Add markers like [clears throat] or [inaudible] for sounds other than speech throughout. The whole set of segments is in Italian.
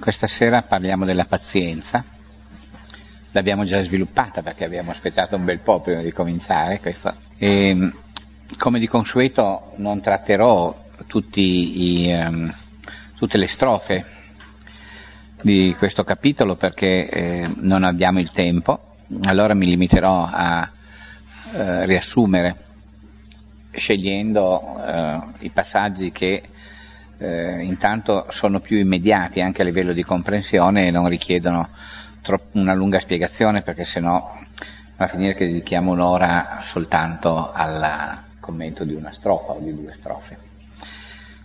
Questa sera parliamo della pazienza. L'abbiamo già sviluppata perché abbiamo aspettato un bel po' prima di cominciare. Questo. E, come di consueto non tratterò i, um, tutte le strofe di questo capitolo perché eh, non abbiamo il tempo, allora mi limiterò a eh, riassumere scegliendo eh, i passaggi che eh, intanto sono più immediati anche a livello di comprensione e non richiedono troppo, una lunga spiegazione perché sennò va a finire che dedichiamo un'ora soltanto al commento di una strofa o di due strofe.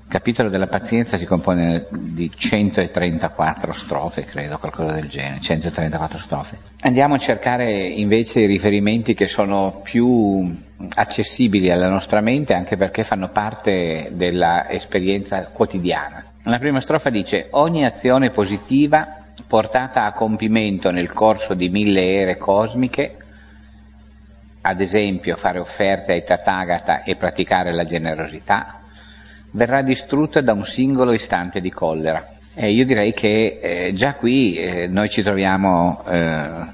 Il capitolo della pazienza si compone di 134 strofe, credo, qualcosa del genere, 134 strofe. Andiamo a cercare invece i riferimenti che sono più accessibili alla nostra mente anche perché fanno parte dell'esperienza quotidiana. La prima strofa dice ogni azione positiva portata a compimento nel corso di mille ere cosmiche, ad esempio fare offerte ai Tathagata e praticare la generosità, verrà distrutta da un singolo istante di collera. E io direi che eh, già qui eh, noi ci troviamo eh,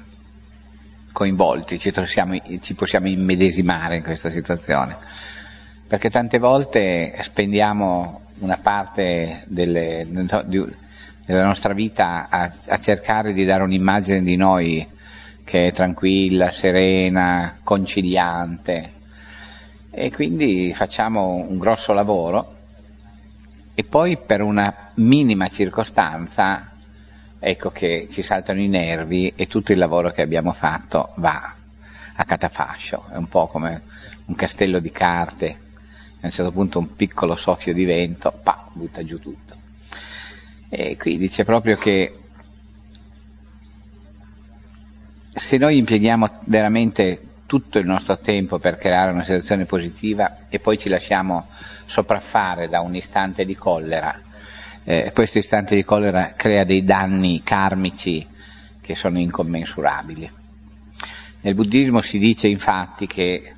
coinvolti, ci, troviamo, ci possiamo immedesimare in questa situazione, perché tante volte spendiamo una parte delle, della nostra vita a, a cercare di dare un'immagine di noi che è tranquilla, serena, conciliante, e quindi facciamo un grosso lavoro e poi per una minima circostanza ecco che ci saltano i nervi e tutto il lavoro che abbiamo fatto va a catafascio, è un po' come un castello di carte, a un certo punto un piccolo soffio di vento, pa, butta giù tutto. E qui dice proprio che se noi impieghiamo veramente tutto il nostro tempo per creare una situazione positiva e poi ci lasciamo sopraffare da un istante di collera. Eh, questo istante di collera crea dei danni karmici che sono incommensurabili. Nel buddismo si dice infatti che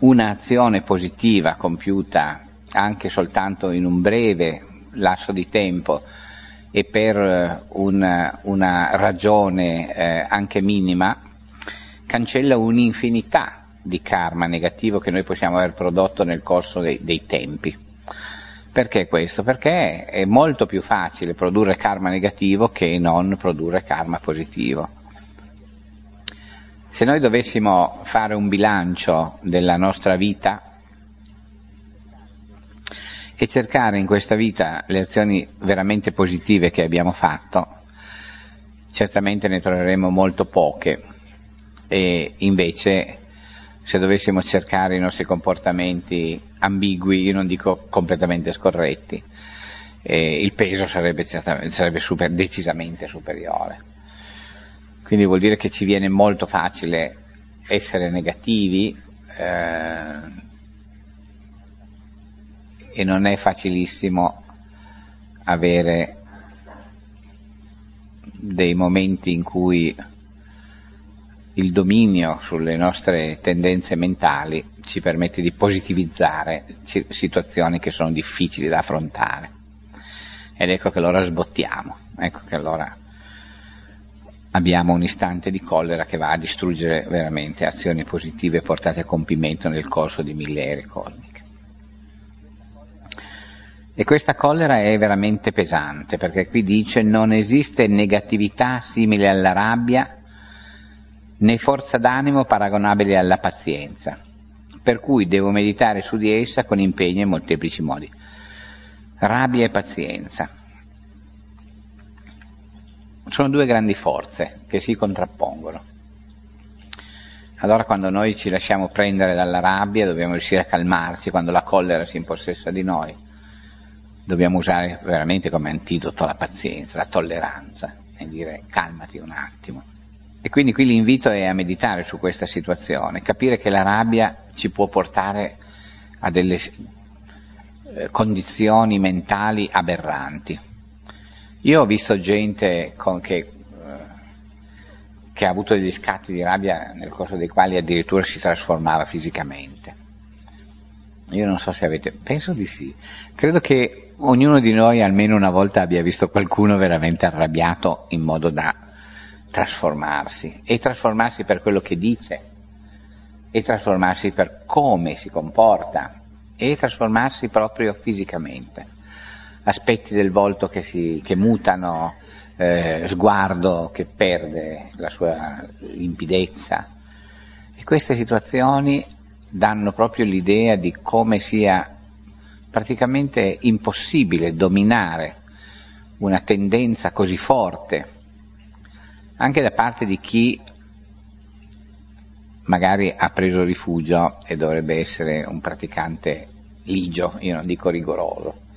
un'azione positiva compiuta anche soltanto in un breve lasso di tempo e per una, una ragione eh, anche minima cancella un'infinità di karma negativo che noi possiamo aver prodotto nel corso dei, dei tempi. Perché questo? Perché è molto più facile produrre karma negativo che non produrre karma positivo. Se noi dovessimo fare un bilancio della nostra vita e cercare in questa vita le azioni veramente positive che abbiamo fatto, certamente ne troveremo molto poche e invece se dovessimo cercare i nostri comportamenti ambigui, io non dico completamente scorretti, eh, il peso sarebbe, sarebbe super, decisamente superiore. Quindi vuol dire che ci viene molto facile essere negativi eh, e non è facilissimo avere dei momenti in cui il dominio sulle nostre tendenze mentali ci permette di positivizzare situazioni che sono difficili da affrontare. Ed ecco che allora sbottiamo, ecco che allora abbiamo un istante di collera che va a distruggere veramente azioni positive portate a compimento nel corso di mille ere cosmiche. E questa collera è veramente pesante, perché qui dice non esiste negatività simile alla rabbia né forza d'animo paragonabile alla pazienza, per cui devo meditare su di essa con impegno in molteplici modi. Rabbia e pazienza. Sono due grandi forze che si contrappongono. Allora quando noi ci lasciamo prendere dalla rabbia dobbiamo riuscire a calmarci, quando la collera si impossessa di noi dobbiamo usare veramente come antidoto la pazienza, la tolleranza e dire calmati un attimo. E quindi qui l'invito è a meditare su questa situazione, capire che la rabbia ci può portare a delle eh, condizioni mentali aberranti. Io ho visto gente che, eh, che, ha avuto degli scatti di rabbia nel corso dei quali addirittura si trasformava fisicamente. Io non so se avete, penso di sì. Credo che ognuno di noi almeno una volta abbia visto qualcuno veramente arrabbiato in modo da trasformarsi e trasformarsi per quello che dice e trasformarsi per come si comporta e trasformarsi proprio fisicamente. Aspetti del volto che, si, che mutano, eh, sguardo che perde la sua limpidezza. E queste situazioni danno proprio l'idea di come sia praticamente impossibile dominare una tendenza così forte, anche da parte di chi magari ha preso rifugio e dovrebbe essere un praticante ligio, io non dico rigoroso.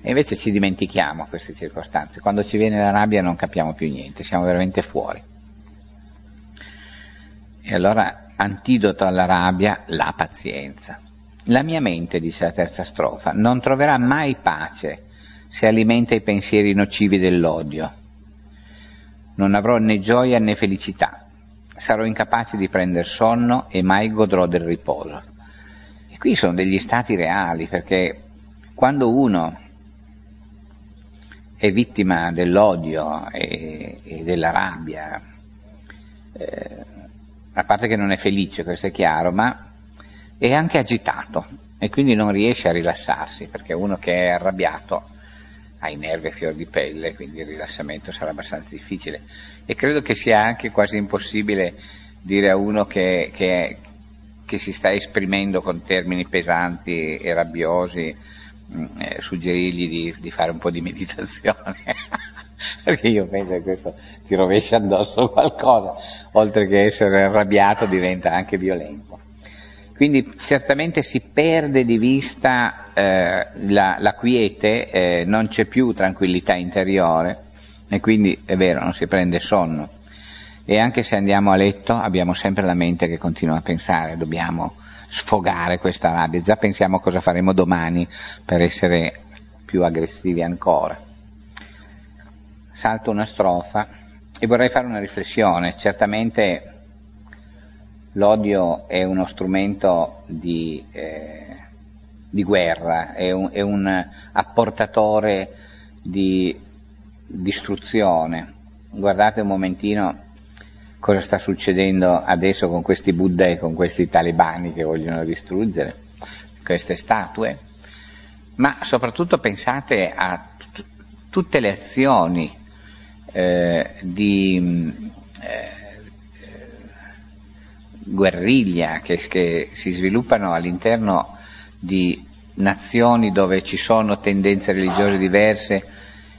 E invece ci dimentichiamo queste circostanze. Quando ci viene la rabbia non capiamo più niente, siamo veramente fuori. E allora antidoto alla rabbia, la pazienza. La mia mente, dice la terza strofa, non troverà mai pace se alimenta i pensieri nocivi dell'odio. Non avrò né gioia né felicità, sarò incapace di prendere sonno e mai godrò del riposo. E qui sono degli stati reali, perché quando uno è vittima dell'odio e, e della rabbia, eh, a parte che non è felice, questo è chiaro, ma è anche agitato e quindi non riesce a rilassarsi, perché uno che è arrabbiato ha i nervi a fior di pelle, quindi il rilassamento sarà abbastanza difficile. E credo che sia anche quasi impossibile dire a uno che, che, che si sta esprimendo con termini pesanti e rabbiosi, mm, eh, suggerirgli di, di fare un po' di [laughs] meditazione. perché io penso che questo ti rovescia addosso qualcosa, oltre che essere arrabbiato diventa anche violento. Quindi certamente si perde di vista eh, la, la, quiete, eh, non c'è più tranquillità interiore e quindi è vero, non si prende sonno. E anche se andiamo a letto abbiamo sempre la mente che continua a pensare, dobbiamo sfogare questa rabbia, già pensiamo cosa faremo domani per essere più aggressivi ancora salto una strofa e vorrei fare una riflessione. Certamente l'odio è uno strumento di, eh, di guerra, è un, è un, apportatore di distruzione. Guardate un momentino cosa sta succedendo adesso con questi Buddha e con questi talebani che vogliono distruggere queste statue, ma soprattutto pensate a t- tutte le azioni eh, di eh, guerriglia che, che, si sviluppano all'interno di nazioni dove ci sono tendenze religiose diverse,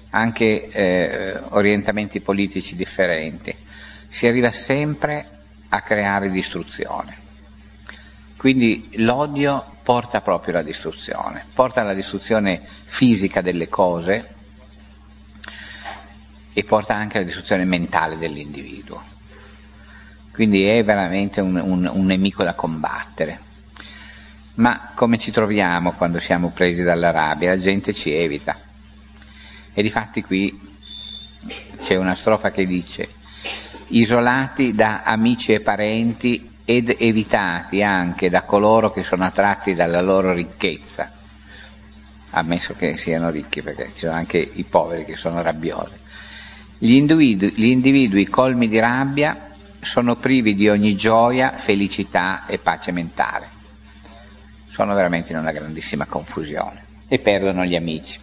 anche eh, orientamenti politici differenti. Si arriva sempre a creare distruzione. Quindi l'odio porta proprio alla distruzione, porta alla distruzione fisica delle cose, e porta anche alla distruzione mentale dell'individuo. Quindi è veramente un, un, un nemico da combattere. Ma come ci troviamo quando siamo presi dalla rabbia? La gente ci evita. E difatti qui c'è una strofa che dice isolati da amici e parenti ed evitati anche da coloro che sono attratti dalla loro ricchezza, ammesso che siano ricchi perché ci sono anche i poveri che sono rabbiosi. Gli individui, gli individui colmi di rabbia sono privi di ogni gioia, felicità e pace mentale. Sono veramente in una grandissima confusione e perdono gli amici.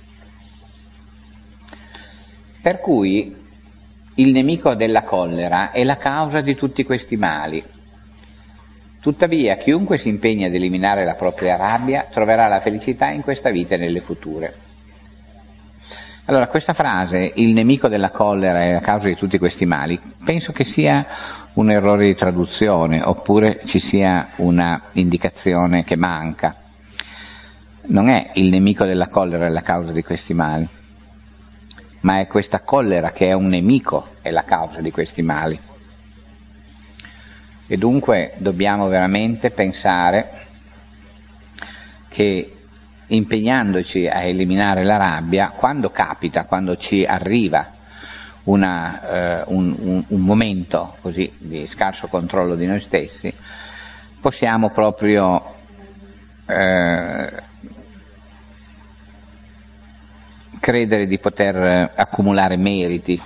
Per cui il nemico della collera è la causa di tutti questi mali. Tuttavia, chiunque si impegna ad eliminare la propria rabbia troverà la felicità in questa vita e nelle future. Allora, questa frase, il nemico della collera è la causa di tutti questi mali, penso che sia un errore di traduzione, oppure ci sia una indicazione che manca. Non è il nemico della collera la causa di questi mali, ma è questa collera che è un nemico è la causa di questi mali. E dunque dobbiamo veramente pensare che impegnandoci a eliminare la rabbia, quando capita, quando ci arriva una, eh, un, un, un, momento così di scarso controllo di noi stessi, possiamo proprio eh, credere di poter accumulare meriti.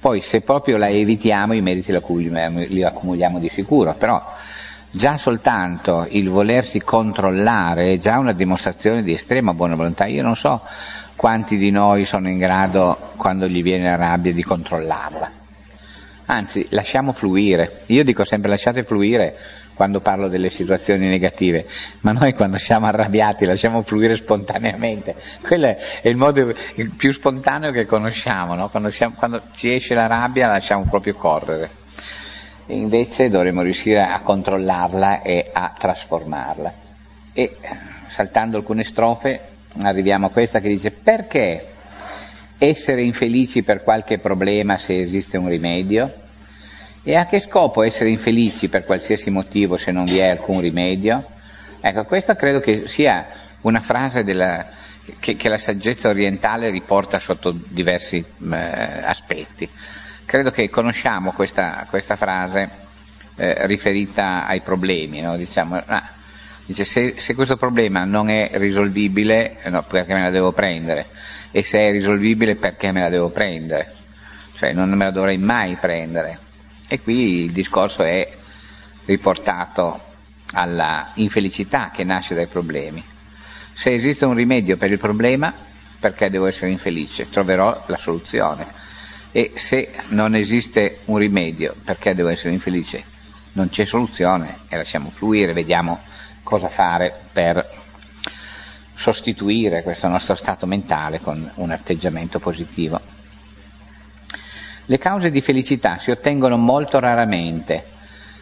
Poi se proprio la evitiamo i meriti li accumuliamo, li accumuliamo di sicuro, però già soltanto il volersi controllare è già una dimostrazione di estrema buona volontà. Io non so quanti di noi sono in grado, quando gli viene la rabbia, di controllarla. Anzi, lasciamo fluire. Io dico sempre lasciate fluire quando parlo delle situazioni negative, ma noi quando siamo arrabbiati lasciamo fluire spontaneamente. Quello è il modo più spontaneo che conosciamo, no? quando, siamo, quando ci esce la rabbia lasciamo proprio correre. Invece dovremmo riuscire a controllarla e a trasformarla. E saltando alcune strofe arriviamo a questa che dice perché essere infelici per qualche problema se esiste un rimedio? E a che scopo essere infelici per qualsiasi motivo se non vi è alcun rimedio? Ecco, questa credo che sia una frase della, che, che, la saggezza orientale riporta sotto diversi eh, aspetti. Credo che conosciamo questa, questa frase eh, riferita ai problemi, no? diciamo, ah, dice se, se, questo problema non è risolvibile, no, perché me la devo prendere? E se è risolvibile, perché me la devo prendere? Cioè non me la dovrei mai prendere. E qui il discorso è riportato alla infelicità che nasce dai problemi. Se esiste un rimedio per il problema, perché devo essere infelice? Troverò la soluzione. E se non esiste un rimedio, perché devo essere infelice? Non c'è soluzione e lasciamo fluire, vediamo cosa fare per sostituire questo nostro stato mentale con un atteggiamento positivo. Le cause di felicità si ottengono molto raramente,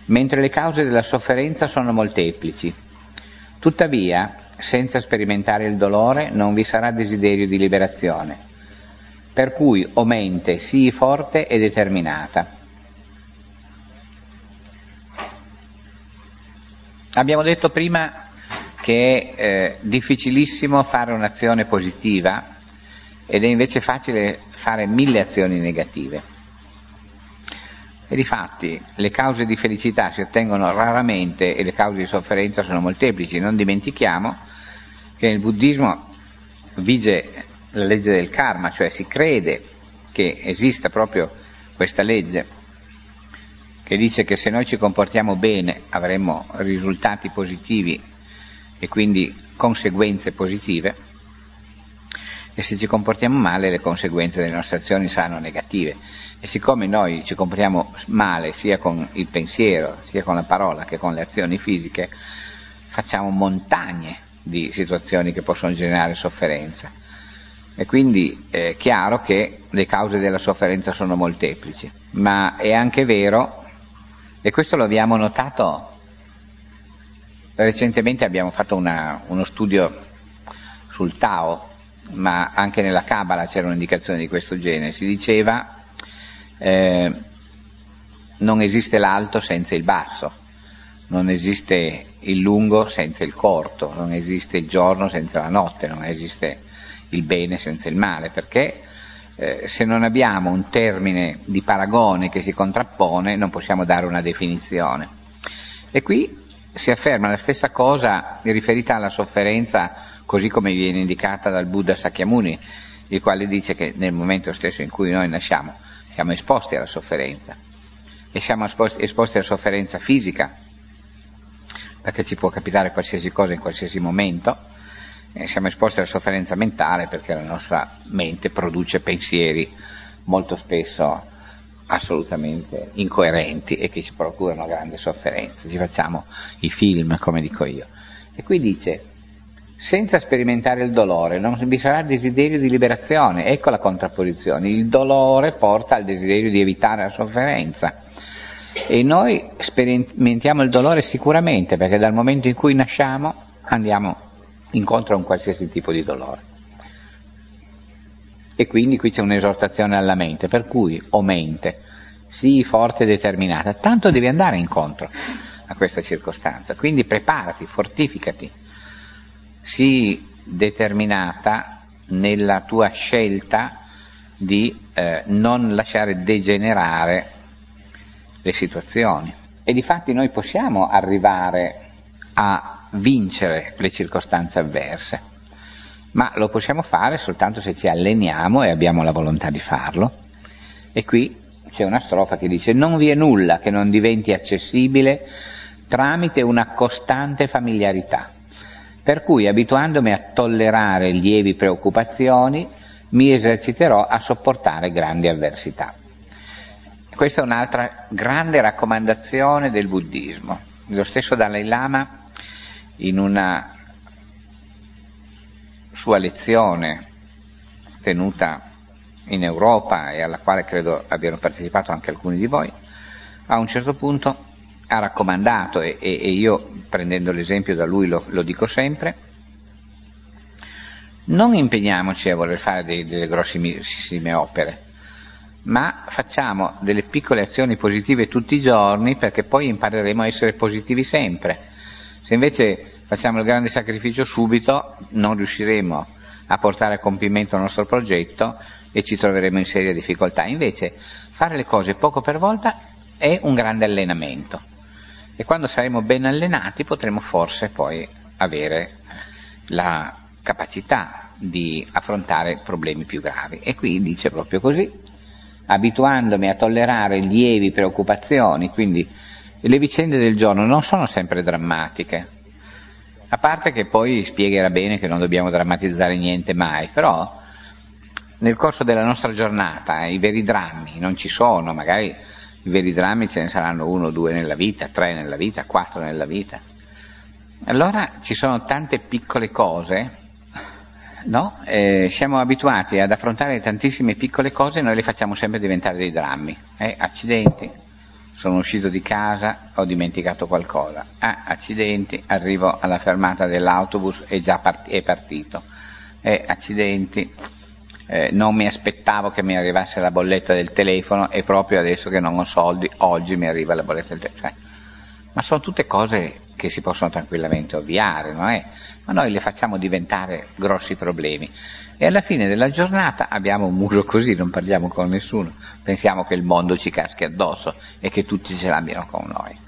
mentre le cause della sofferenza sono molteplici. Tuttavia, senza sperimentare il dolore non vi sarà desiderio di liberazione, per cui o mente sii forte e determinata. Abbiamo detto prima che è eh, difficilissimo fare un'azione positiva ed è invece facile fare mille azioni negative. E difatti le cause di felicità si ottengono raramente e le cause di sofferenza sono molteplici. Non dimentichiamo che nel buddismo vige la legge del karma, cioè si crede che esista proprio questa legge che dice che se noi ci comportiamo bene avremo risultati positivi e quindi conseguenze positive e se ci comportiamo male le conseguenze delle nostre azioni saranno negative. E siccome noi ci comportiamo male sia con il pensiero, sia con la parola che con le azioni fisiche, facciamo montagne di situazioni che possono generare sofferenza. E quindi è chiaro che le cause della sofferenza sono molteplici, ma è anche vero, e questo lo abbiamo notato, recentemente abbiamo fatto una, uno studio sul Tao, ma anche nella Kabbalah c'era un'indicazione di questo genere, si diceva eh, non esiste l'alto senza il basso, non esiste il lungo senza il corto, non esiste il giorno senza la notte, non esiste il bene senza il male, perché eh, se non abbiamo un termine di paragone che si contrappone non possiamo dare una definizione. E qui si afferma la stessa cosa riferita alla sofferenza così come viene indicata dal Buddha Sakyamuni, il quale dice che nel momento stesso in cui noi nasciamo siamo esposti alla sofferenza e siamo esposti alla sofferenza fisica, perché ci può capitare qualsiasi cosa in qualsiasi momento, e siamo esposti alla sofferenza mentale perché la nostra mente produce pensieri molto spesso assolutamente incoerenti e che ci procurano grande sofferenza. Ci facciamo i film, come dico io. E qui dice, senza sperimentare il dolore non vi sarà desiderio di liberazione, ecco la contrapposizione, il dolore porta al desiderio di evitare la sofferenza e noi sperimentiamo il dolore sicuramente perché dal momento in cui nasciamo andiamo incontro a un qualsiasi tipo di dolore. E quindi qui c'è un'esortazione alla mente, per cui, o mente, sii forte e determinata, tanto devi andare incontro a questa circostanza, quindi preparati, fortificati sii determinata nella tua scelta di eh, non lasciare degenerare le situazioni. E di fatti noi possiamo arrivare a vincere le circostanze avverse, ma lo possiamo fare soltanto se ci alleniamo e abbiamo la volontà di farlo. E qui c'è una strofa che dice non vi è nulla che non diventi accessibile tramite una costante familiarità, per cui abituandomi a tollerare lievi preoccupazioni mi eserciterò a sopportare grandi avversità. Questa è un'altra grande raccomandazione del buddismo. Lo stesso Dalai Lama in una sua lezione tenuta in Europa e alla quale credo abbiano partecipato anche alcuni di voi, a un certo punto ha raccomandato, e, e io prendendo l'esempio da lui lo, lo, dico sempre, non impegniamoci a voler fare dei, delle grossissime opere, ma facciamo delle piccole azioni positive tutti i giorni perché poi impareremo a essere positivi sempre. Se invece facciamo il grande sacrificio subito, non riusciremo a portare a compimento il nostro progetto e ci troveremo in seria difficoltà. Invece fare le cose poco per volta è un grande allenamento e quando saremo ben allenati potremo forse poi avere la capacità di affrontare problemi più gravi. E qui dice proprio così, abituandomi a tollerare lievi preoccupazioni, quindi le vicende del giorno non sono sempre drammatiche, a parte che poi spiegherà bene che non dobbiamo drammatizzare niente mai, però nel corso della nostra giornata i veri drammi non ci sono, magari i veri drammi ce ne saranno uno due nella vita, tre nella vita, quattro nella vita. Allora ci sono tante piccole cose, no? Eh, siamo abituati ad affrontare tantissime piccole cose e noi le facciamo sempre diventare dei drammi. Eh, accidenti, sono uscito di casa, ho dimenticato qualcosa. Ah, accidenti, arrivo alla fermata dell'autobus e già part- è partito. Eh, accidenti, eh, non mi aspettavo che mi arrivasse la bolletta del telefono e proprio adesso che non ho soldi, oggi mi arriva la bolletta del telefono. Cioè, ma sono tutte cose che si possono tranquillamente ovviare, non è? Ma noi le facciamo diventare grossi problemi. E alla fine della giornata abbiamo un muso così, non parliamo con nessuno, pensiamo che il mondo ci caschi addosso e che tutti ce l'abbiano con noi.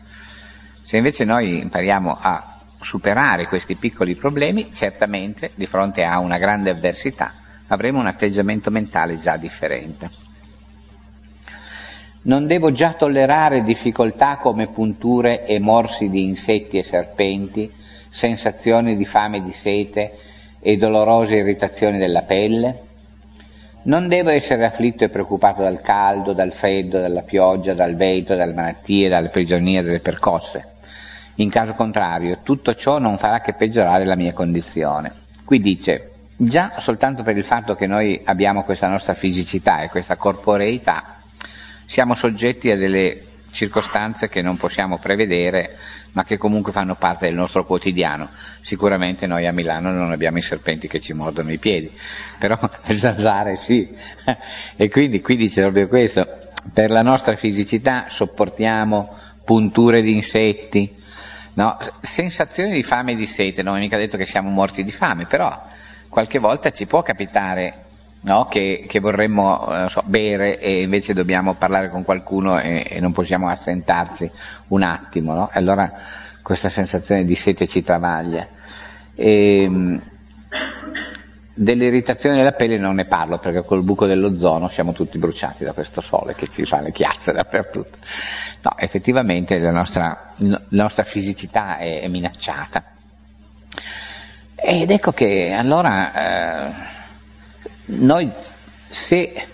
Se invece noi impariamo a superare questi piccoli problemi, certamente di fronte a una grande avversità avremo un atteggiamento mentale già differente. Non devo già tollerare difficoltà come punture e morsi di insetti e serpenti, sensazioni di fame e di sete e dolorose irritazioni della pelle? Non devo essere afflitto e preoccupato dal caldo, dal freddo, dalla pioggia, dal vento, dalle malattie, dalle prigionie, dalle percosse. In caso contrario, tutto ciò non farà che peggiorare la mia condizione. Qui dice, Già soltanto per il fatto che noi abbiamo questa nostra fisicità e questa corporeità, siamo soggetti a delle circostanze che non possiamo prevedere, ma che comunque fanno parte del nostro quotidiano. Sicuramente noi a Milano non abbiamo i serpenti che ci mordono i piedi, però [laughs] le zanzare sì. [laughs] E quindi qui dice proprio questo, per la nostra fisicità sopportiamo punture di insetti, no? sensazioni di fame e di sete, non è mica detto che siamo morti di fame, però qualche volta ci può capitare no? che, che, vorremmo so, bere e invece dobbiamo parlare con qualcuno e, e non possiamo assentarci un attimo, no? allora questa sensazione di sete ci travaglia. E, ehm, dell'irritazione della pelle non ne parlo perché col buco dell'ozono siamo tutti bruciati da questo sole che ci fa le chiazze dappertutto. No, effettivamente la nostra, la nostra fisicità è, è minacciata. Ed ecco che allora eh, noi se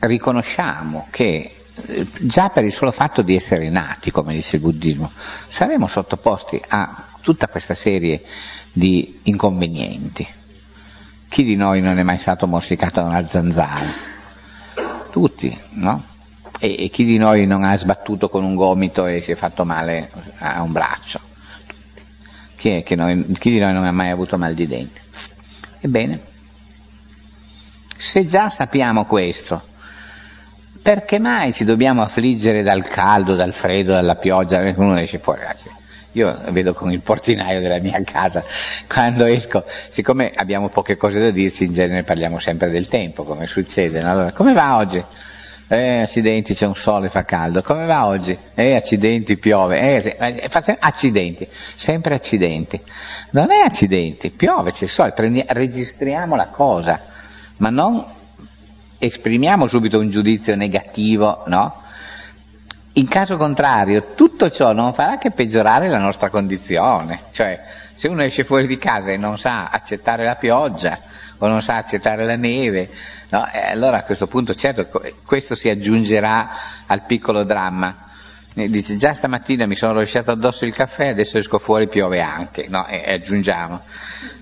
riconosciamo che eh, già per il solo fatto di essere nati, come dice il buddismo, saremo sottoposti a tutta questa serie di inconvenienti. Chi di noi non è mai stato morsicato da una zanzara? Tutti, no? E, e chi di noi non ha sbattuto con un gomito e si è fatto male a un braccio? Chi, noi, chi di noi non ha mai avuto mal di denti? Ebbene, se già sappiamo questo, perché mai ci dobbiamo affliggere dal caldo, dal freddo, dalla pioggia? Uno esce fuori. Io vedo con il portinaio della mia casa, quando esco, siccome abbiamo poche cose da dirsi, in genere parliamo sempre del tempo, come succede. Allora, come va oggi? Eh, accidenti, c'è un sole, fa caldo. Come va oggi? Eh, accidenti, piove. Eh, eh accidenti, sempre accidenti. Non è accidenti, piove, c'è il sole, prendi, registriamo la cosa, ma non esprimiamo subito un giudizio negativo, no? In caso contrario, tutto ciò non farà che peggiorare la nostra condizione. Cioè, se uno esce fuori di casa e non sa accettare la pioggia, o non sa accettare la neve, no? allora a questo punto certo questo si aggiungerà al piccolo dramma. Dice già stamattina mi sono rovesciato addosso il caffè, adesso esco fuori piove anche, no? e, e, aggiungiamo.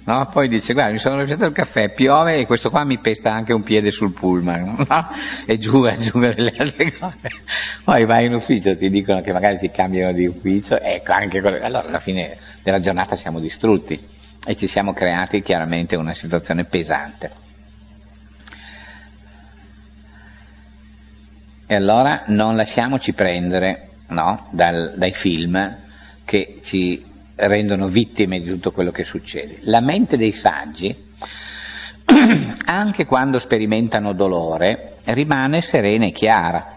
No? Poi dice guarda mi sono rovesciato il caffè, piove e questo qua mi pesta anche un piede sul pullman, [laughs] no? e giù aggiunge delle altre cose. Poi vai in ufficio, ti dicono che magari ti cambiano di ufficio, ecco anche quello. Allora alla fine della giornata siamo distrutti e ci siamo creati chiaramente una situazione pesante. E allora non lasciamoci prendere no, dal, dai film che ci rendono vittime di tutto quello che succede. La mente dei saggi, [clears throat] anche quando sperimentano dolore, rimane serena e chiara,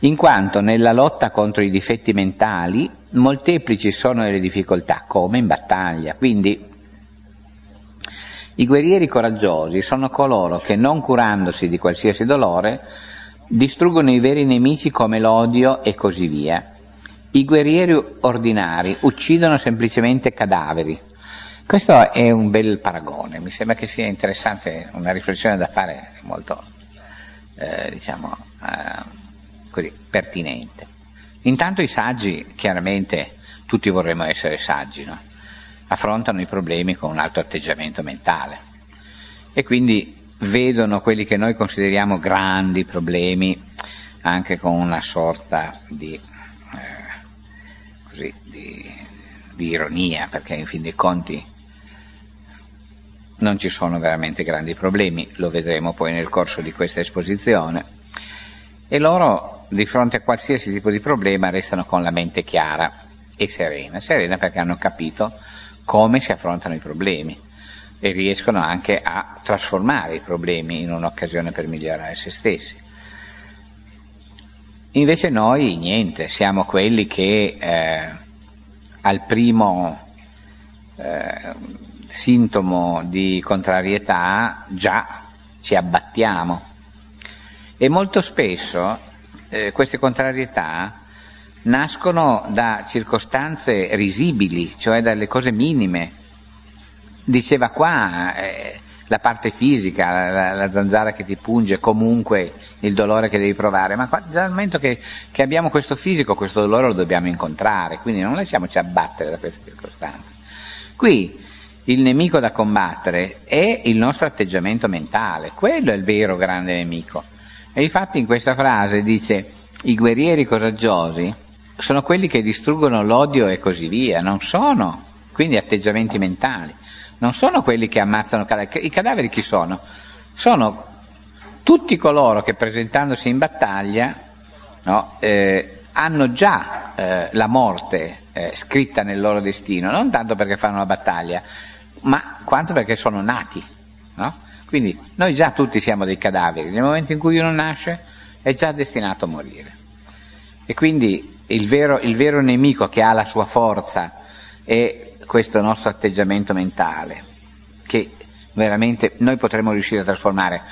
in quanto nella lotta contro i difetti mentali molteplici sono le difficoltà, come in battaglia. Quindi i guerrieri coraggiosi sono coloro che, non curandosi di qualsiasi dolore, distruggono i veri nemici come l'odio e così via. I guerrieri ordinari uccidono semplicemente cadaveri. Questo è un bel paragone, mi sembra che sia interessante, una riflessione da fare molto, eh, diciamo, eh, così, pertinente. Intanto i saggi, chiaramente, tutti vorremmo essere saggi, no? affrontano i problemi con un alto atteggiamento mentale e quindi vedono quelli che noi consideriamo grandi problemi anche con una sorta di, eh, così, di, di ironia, perché in fin dei conti non ci sono veramente grandi problemi, lo vedremo poi nel corso di questa esposizione, e loro di fronte a qualsiasi tipo di problema restano con la mente chiara e serena, serena perché hanno capito come si affrontano i problemi e riescono anche a trasformare i problemi in un'occasione per migliorare se stessi. Invece noi niente, siamo quelli che eh, al primo eh, sintomo di contrarietà già ci abbattiamo e molto spesso eh, queste contrarietà nascono da circostanze risibili, cioè dalle cose minime. Diceva qua eh, la parte fisica, la, la, zanzara che ti punge, comunque il dolore che devi provare, ma qua, dal momento che, che, abbiamo questo fisico, questo dolore lo dobbiamo incontrare, quindi non lasciamoci abbattere da queste circostanze. Qui il nemico da combattere è il nostro atteggiamento mentale, quello è il vero grande nemico. E infatti in questa frase dice i guerrieri coraggiosi sono quelli che distruggono l'odio e così via, non sono quindi atteggiamenti mentali, non sono quelli che ammazzano cadaveri. I cadaveri chi sono? Sono tutti coloro che presentandosi in battaglia no, eh, hanno già eh, la morte eh, scritta nel loro destino, non tanto perché fanno la battaglia, ma quanto perché sono nati. No? Quindi noi già tutti siamo dei cadaveri, nel momento in cui uno nasce è già destinato a morire. E quindi il vero, il vero nemico che ha la sua forza è questo nostro atteggiamento mentale, che veramente noi potremmo riuscire a trasformare,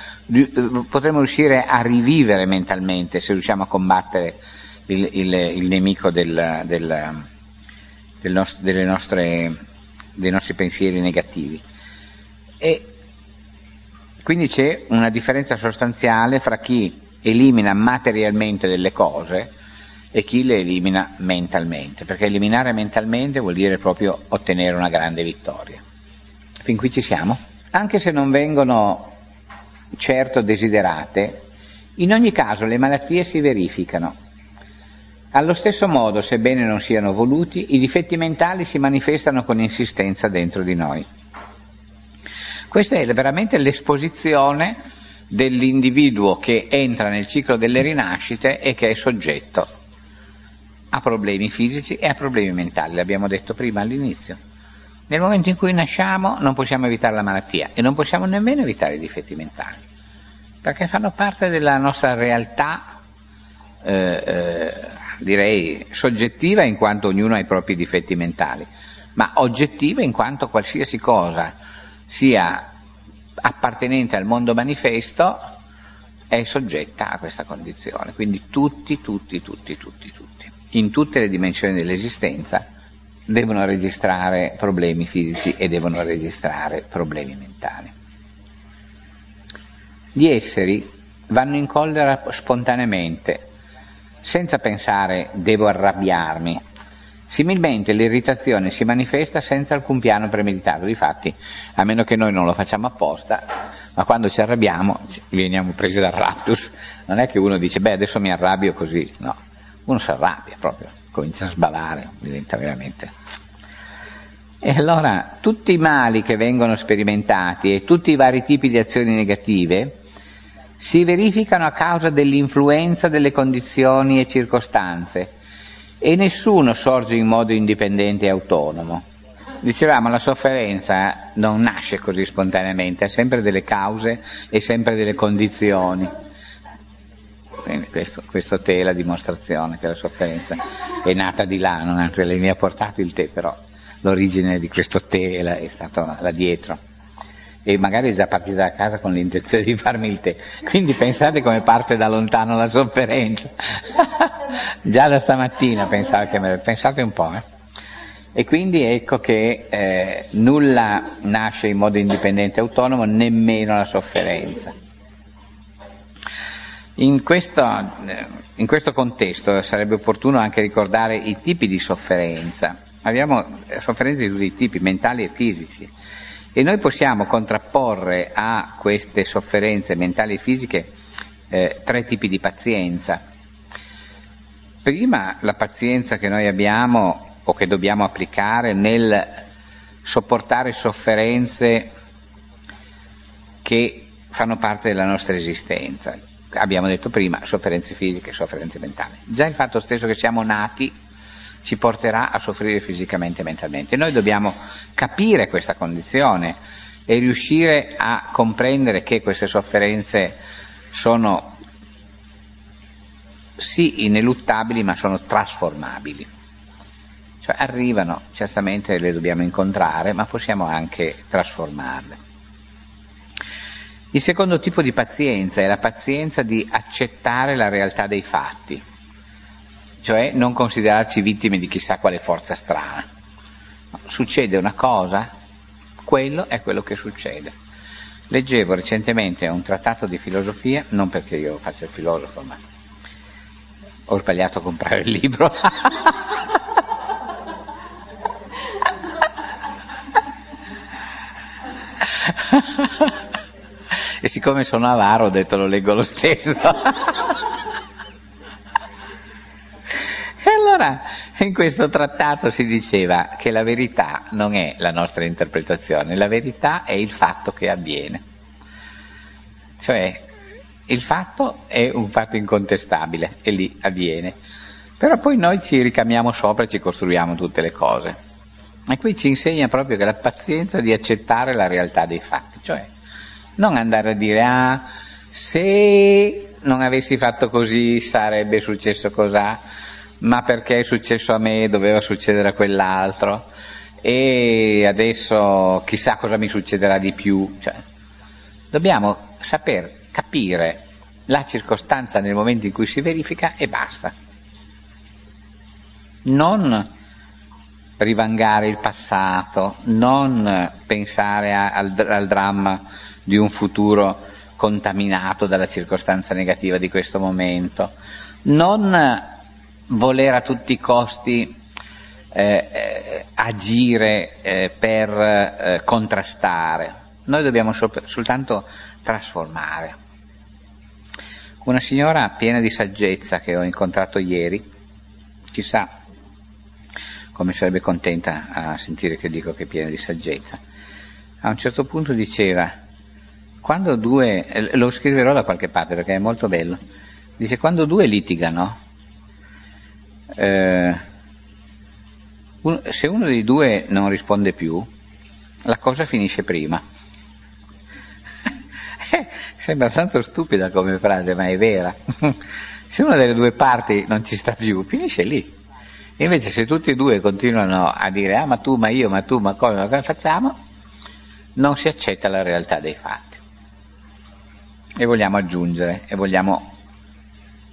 potremmo riuscire a rivivere mentalmente se riusciamo a combattere il, il, il nemico del, del, del nostro, nostre, dei nostri pensieri negativi. E quindi c'è una differenza sostanziale fra chi elimina materialmente delle cose e chi le elimina mentalmente, perché eliminare mentalmente vuol dire proprio ottenere una grande vittoria. Fin qui ci siamo? Anche se non vengono certo desiderate, in ogni caso le malattie si verificano. Allo stesso modo, sebbene non siano voluti, i difetti mentali si manifestano con insistenza dentro di noi. Questa è veramente l'esposizione dell'individuo che entra nel ciclo delle rinascite e che è soggetto a problemi fisici e a problemi mentali, l'abbiamo detto prima all'inizio. Nel momento in cui nasciamo non possiamo evitare la malattia e non possiamo nemmeno evitare i difetti mentali. perché fanno parte della nostra realtà, eh, eh, direi, soggettiva in quanto ognuno ha i propri difetti mentali, ma oggettiva in quanto qualsiasi cosa sia appartenente al mondo manifesto è soggetta a questa condizione. Quindi tutti, tutti, tutti, tutti, tutti, in tutte le dimensioni dell'esistenza devono registrare problemi fisici e devono registrare problemi mentali. Gli esseri vanno in collera spontaneamente, senza pensare devo arrabbiarmi. Similmente l'irritazione si manifesta senza alcun piano premeditato, difatti, a meno che noi non lo facciamo apposta, ma quando ci arrabbiamo veniamo presi dal raptus. Non è che uno dice beh adesso mi arrabbio così, no, uno si arrabbia proprio, comincia a sbavare, diventa veramente e allora tutti i mali che vengono sperimentati e tutti i vari tipi di azioni negative si verificano a causa dell'influenza delle condizioni e circostanze e nessuno sorge in modo indipendente e autonomo. Dicevamo, la sofferenza non nasce così spontaneamente, ha sempre delle cause e sempre delle condizioni. Questo, questo tè è la dimostrazione che la sofferenza è nata di là, non anzi lei mi ha portato il tè, però l'origine di questo tè è stata là dietro e magari è già partita da casa con l'intenzione di farmi il tè. Quindi pensate come parte da lontano la sofferenza. [laughs] già da stamattina pensate, me, pensate un po'. Eh? E quindi ecco che eh, nulla nasce in modo indipendente e autonomo, nemmeno la sofferenza. In questo, eh, in questo contesto sarebbe opportuno anche ricordare i tipi di sofferenza. Abbiamo sofferenze di tutti i tipi, mentali e fisici e noi possiamo contrapporre a queste sofferenze mentali e fisiche eh, tre tipi di pazienza. Prima la pazienza che noi abbiamo o che dobbiamo applicare nel sopportare sofferenze che fanno parte della nostra esistenza. Abbiamo detto prima sofferenze fisiche e sofferenze mentali. Già il fatto stesso che siamo nati ci porterà a soffrire fisicamente e mentalmente. Noi dobbiamo capire questa condizione e riuscire a comprendere che queste sofferenze sono sì ineluttabili ma sono trasformabili. Cioè arrivano, certamente le dobbiamo incontrare, ma possiamo anche trasformarle. Il secondo tipo di pazienza è la pazienza di accettare la realtà dei fatti cioè non considerarci vittime di chissà quale forza strana. Succede una cosa, quello è quello che succede. Leggevo recentemente un trattato di filosofia, non perché io faccia il filosofo, ma ho sbagliato a comprare il libro. [laughs] e siccome sono avaro ho detto lo leggo lo stesso. allora in questo trattato si diceva che la verità non è la nostra interpretazione, la verità è il fatto che avviene. Cioè il fatto è un fatto incontestabile e lì avviene. Però poi noi ci ricamiamo sopra e ci costruiamo tutte le cose. E qui ci insegna proprio che la pazienza di accettare la realtà dei fatti, cioè non andare a dire ah se non avessi fatto così sarebbe successo cos'ha, ma perché è successo a me doveva succedere a quell'altro e adesso chissà cosa mi succederà di più. Cioè, dobbiamo saper capire la circostanza nel momento in cui si verifica e basta. Non rivangare il passato, non pensare a, al, al dramma di un futuro contaminato dalla circostanza negativa di questo momento, non voler a tutti i costi eh, eh, agire eh, per eh, contrastare, noi dobbiamo sol- soltanto trasformare. Una signora piena di saggezza che ho incontrato ieri, chissà come sarebbe contenta a sentire che dico che è piena di saggezza, a un certo punto diceva, quando due, lo scriverò da qualche parte perché è molto bello, dice quando due litigano, eh, un, se uno dei due non risponde più, la cosa finisce prima. [laughs] Sembra tanto stupida come frase, ma è vera. [laughs] Se una delle due parti non ci sta più, finisce lì. Invece se tutti e due continuano a dire ah ma tu, ma io, ma tu, ma come, ma come facciamo, non si accetta la realtà dei fatti. E vogliamo aggiungere, e vogliamo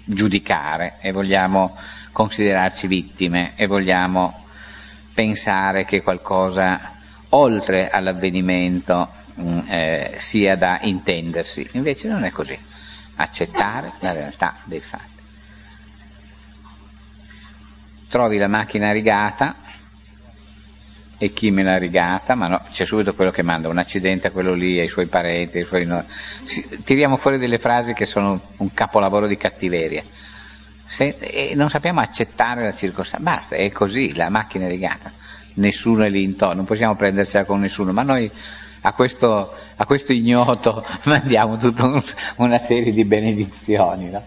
giudicare, e vogliamo considerarci vittime, e vogliamo pensare che qualcosa oltre all'avvenimento mh, mm, eh, sia da intendersi. Invece non è così. Accettare la realtà dei fatti trovi la macchina rigata e chi me l'ha rigata, ma no, c'è subito quello che manda un accidente a quello lì, ai suoi parenti, ai suoi no. si, tiriamo fuori delle frasi che sono un capolavoro di cattiveria. Se, e non sappiamo accettare la circostanza, basta, è così, la macchina è rigata, nessuno è lì intorno, non possiamo prendersela con nessuno, ma noi a questo, a questo ignoto [laughs] mandiamo tutta un, una serie di benedizioni, no?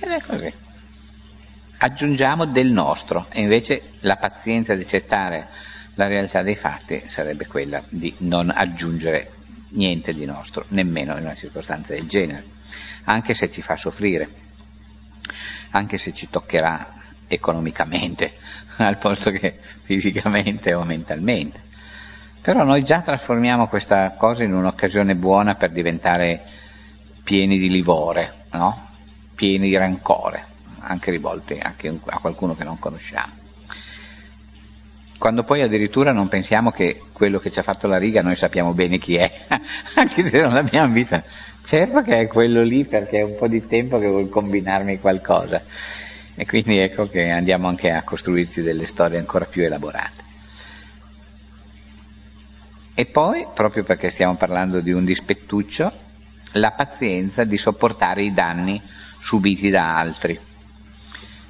Ed è così aggiungiamo del nostro e invece la pazienza di accettare la realtà dei fatti sarebbe quella di non aggiungere niente di nostro, nemmeno in una circostanza del genere, anche se ci fa soffrire, anche se ci toccherà economicamente [laughs] al posto che fisicamente o mentalmente. Però noi già trasformiamo questa cosa in un'occasione buona per diventare pieni di livore, no? pieni di rancore anche rivolte anche a qualcuno che non conosciamo. Quando poi addirittura non pensiamo che quello che ci ha fatto la riga noi sappiamo bene chi è, [laughs] anche se non l'abbiamo vista. Certo che è quello lì perché è un po' di tempo che vuol combinarmi qualcosa. E quindi ecco che andiamo anche a costruirci delle storie ancora più elaborate. E poi, proprio perché stiamo parlando di un dispettuccio, la pazienza di sopportare i danni subiti da altri.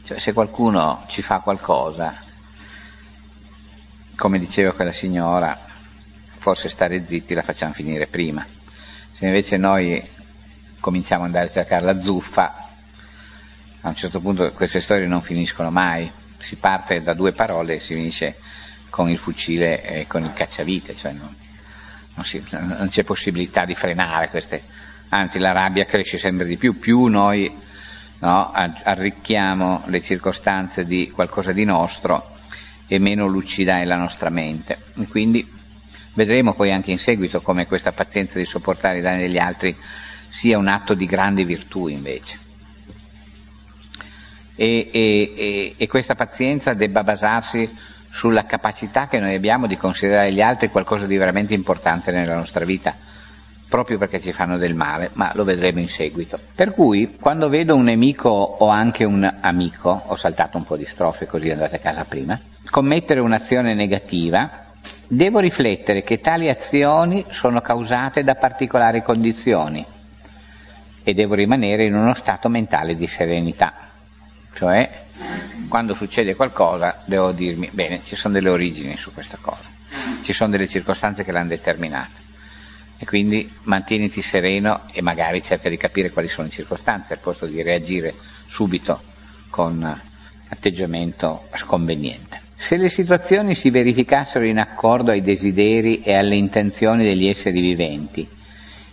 Cioè, se qualcuno ci fa qualcosa, come diceva quella signora, forse stare zitti la facciamo finire prima. Se invece noi cominciamo ad andare a cercare la zuffa, a un certo punto queste storie non finiscono mai. Si parte da due parole e si finisce con il fucile e con il cacciavite, cioè non, non, si, non c'è possibilità di frenare queste, anzi la rabbia cresce sempre di più, più noi no? arricchiamo le circostanze di qualcosa di nostro e meno lucida è la nostra mente. E quindi vedremo poi anche in seguito come questa pazienza di sopportare i danni degli altri sia un atto di grande virtù invece. E, e, e, questa pazienza debba basarsi sulla capacità che noi abbiamo di considerare gli altri qualcosa di veramente importante nella nostra vita proprio perché ci fanno del male, ma lo vedremo in seguito. Per cui, quando vedo un nemico o anche un amico, ho saltato un po' di strofe così andate a casa prima, commettere un'azione negativa, devo riflettere che tali azioni sono causate da particolari condizioni e devo rimanere in uno stato mentale di serenità. Cioè, quando succede qualcosa, devo dirmi, bene, ci sono delle origini su questa cosa, ci sono delle circostanze che l'hanno determinata e quindi mantieniti sereno e magari cerca di capire quali sono le circostanze al posto di reagire subito con atteggiamento sconveniente. Se le situazioni si verificassero in accordo ai desideri e alle intenzioni degli esseri viventi,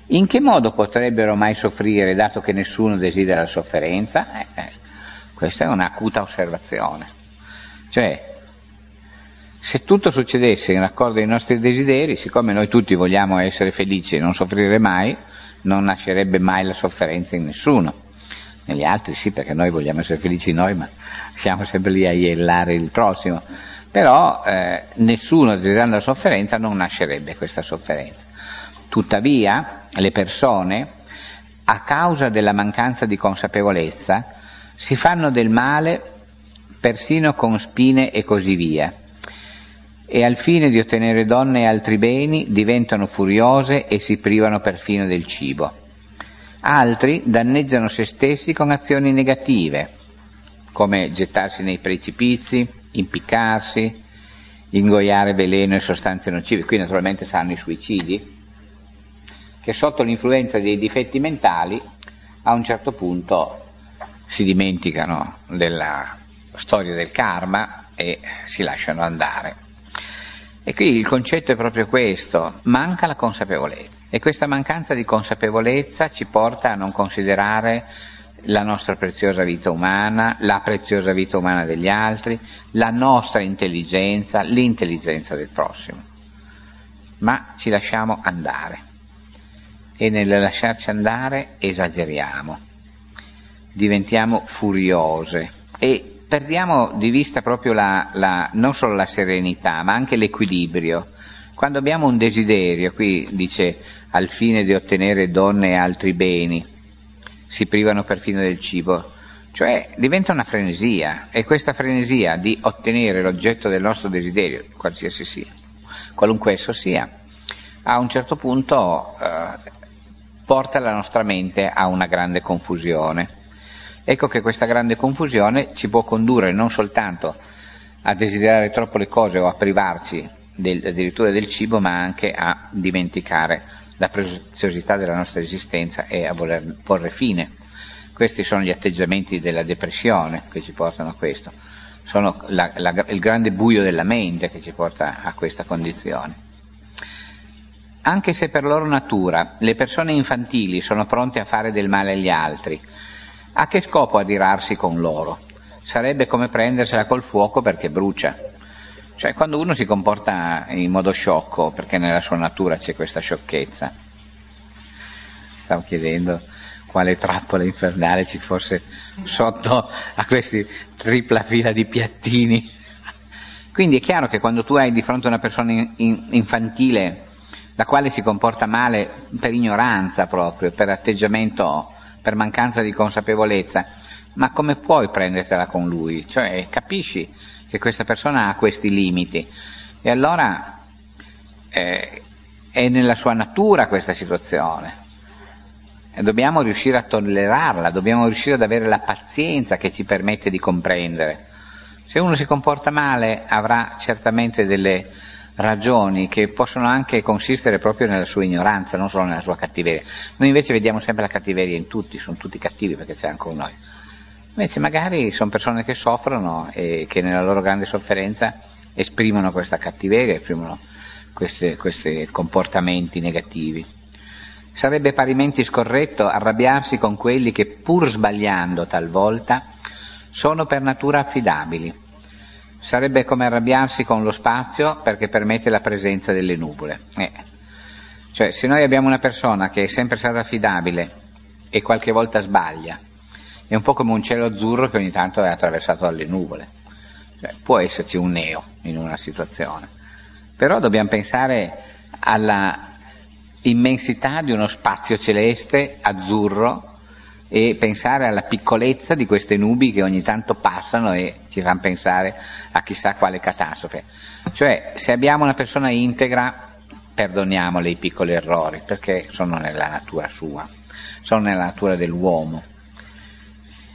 in che modo potrebbero mai soffrire dato che nessuno desidera la sofferenza? Eh, eh, questa è un'acuta osservazione. Cioè, se tutto succedesse in accordo ai nostri desideri, siccome noi tutti vogliamo essere felici e non soffrire mai, non nascerebbe mai la sofferenza in nessuno. Negli altri sì, perché noi vogliamo essere felici noi, ma siamo sempre lì a iellare il prossimo. Però eh, nessuno desiderando la sofferenza non nascerebbe questa sofferenza. Tuttavia le persone, a causa della mancanza di consapevolezza, si fanno del male persino con spine e così via e al fine di ottenere donne e altri beni diventano furiose e si privano perfino del cibo. Altri danneggiano se stessi con azioni negative, come gettarsi nei precipizi, impiccarsi, ingoiare veleno e sostanze nocive. Qui naturalmente saranno i suicidi, che sotto l'influenza dei difetti mentali a un certo punto si dimenticano della storia del karma e si lasciano andare. E qui il concetto è proprio questo, manca la consapevolezza. E questa mancanza di consapevolezza ci porta a non considerare la nostra preziosa vita umana, la preziosa vita umana degli altri, la nostra intelligenza, l'intelligenza del prossimo. Ma ci lasciamo andare. E nel lasciarci andare esageriamo, diventiamo furiose. E perdiamo di vista proprio la, la, non solo la serenità, ma anche l'equilibrio. Quando abbiamo un desiderio, qui dice al fine di ottenere donne e altri beni, si privano perfino del cibo, cioè diventa una frenesia e questa frenesia di ottenere l'oggetto del nostro desiderio, qualsiasi sia, qualunque esso sia, a un certo punto eh, porta la nostra mente a una grande confusione. Ecco che questa grande confusione ci può condurre non soltanto a desiderare troppo le cose o a privarci del, addirittura del cibo, ma anche a dimenticare la preziosità della nostra esistenza e a voler porre fine. Questi sono gli atteggiamenti della depressione che ci portano a questo, sono la, la, il grande buio della mente che ci porta a questa condizione. Anche se per loro natura le persone infantili sono pronte a fare del male agli altri, a che scopo adirarsi con loro? Sarebbe come prendersela col fuoco perché brucia. Cioè quando uno si comporta in modo sciocco, perché nella sua natura c'è questa sciocchezza, stavo chiedendo quale trappola infernale ci fosse sotto a questa tripla fila di piattini. Quindi è chiaro che quando tu hai di fronte una persona in, in, infantile, la quale si comporta male per ignoranza proprio, per atteggiamento per mancanza di consapevolezza, ma come puoi prendertela con lui? Cioè capisci che questa persona ha questi limiti e allora eh, è nella sua natura questa situazione e dobbiamo riuscire a tollerarla, dobbiamo riuscire ad avere la pazienza che ci permette di comprendere. Se uno si comporta male avrà certamente delle ragioni che possono anche consistere proprio nella sua ignoranza, non solo nella sua cattiveria. Noi invece vediamo sempre la cattiveria in tutti, sono tutti cattivi perché c'è anche noi. Invece magari sono persone che soffrono e che nella loro grande sofferenza esprimono questa cattiveria, esprimono questi comportamenti negativi. Sarebbe parimenti scorretto arrabbiarsi con quelli che pur sbagliando talvolta sono per natura affidabili Sarebbe come arrabbiarsi con lo spazio perché permette la presenza delle nuvole. Eh. Cioè, se noi abbiamo una persona che è sempre stata affidabile e qualche volta sbaglia, è un po' come un cielo azzurro che ogni tanto è attraversato dalle nuvole. Cioè, può esserci un neo in una situazione, però dobbiamo pensare alla immensità di uno spazio celeste azzurro e pensare alla piccolezza di queste nubi che ogni tanto passano e ci fanno pensare a chissà quale catastrofe. Cioè, se abbiamo una persona integra, perdoniamole i piccoli errori, perché sono nella natura sua, sono nella natura dell'uomo.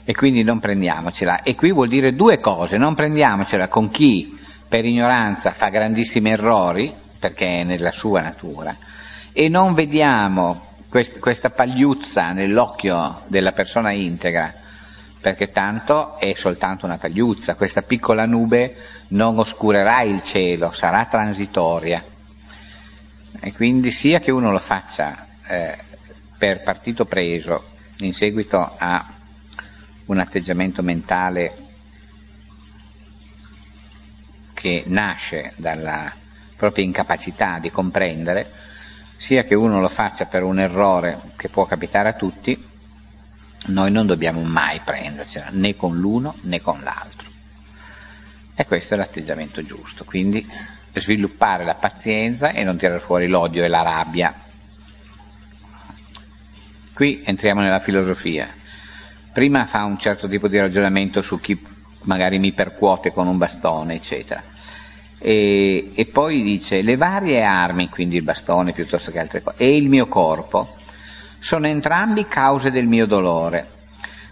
E quindi non prendiamocela. E qui vuol dire due cose, non prendiamocela con chi per ignoranza fa grandissimi errori, perché è nella sua natura, e non vediamo questa pagliuzza nell'occhio della persona integra, perché tanto è soltanto una pagliuzza, questa piccola nube non oscurerà il cielo, sarà transitoria. E quindi sia che uno lo faccia eh, per partito preso, in seguito a un atteggiamento mentale che nasce dalla propria incapacità di comprendere, sia che uno lo faccia per un errore che può capitare a tutti, noi non dobbiamo mai prendercela né con l'uno né con l'altro. E questo è l'atteggiamento giusto, quindi sviluppare la pazienza e non tirare fuori l'odio e la rabbia. Qui entriamo nella filosofia. Prima fa un certo tipo di ragionamento su chi magari mi percuote con un bastone, eccetera e, e, poi dice le varie armi, quindi il bastone piuttosto che altre cose, e il mio corpo, sono entrambi cause del mio dolore.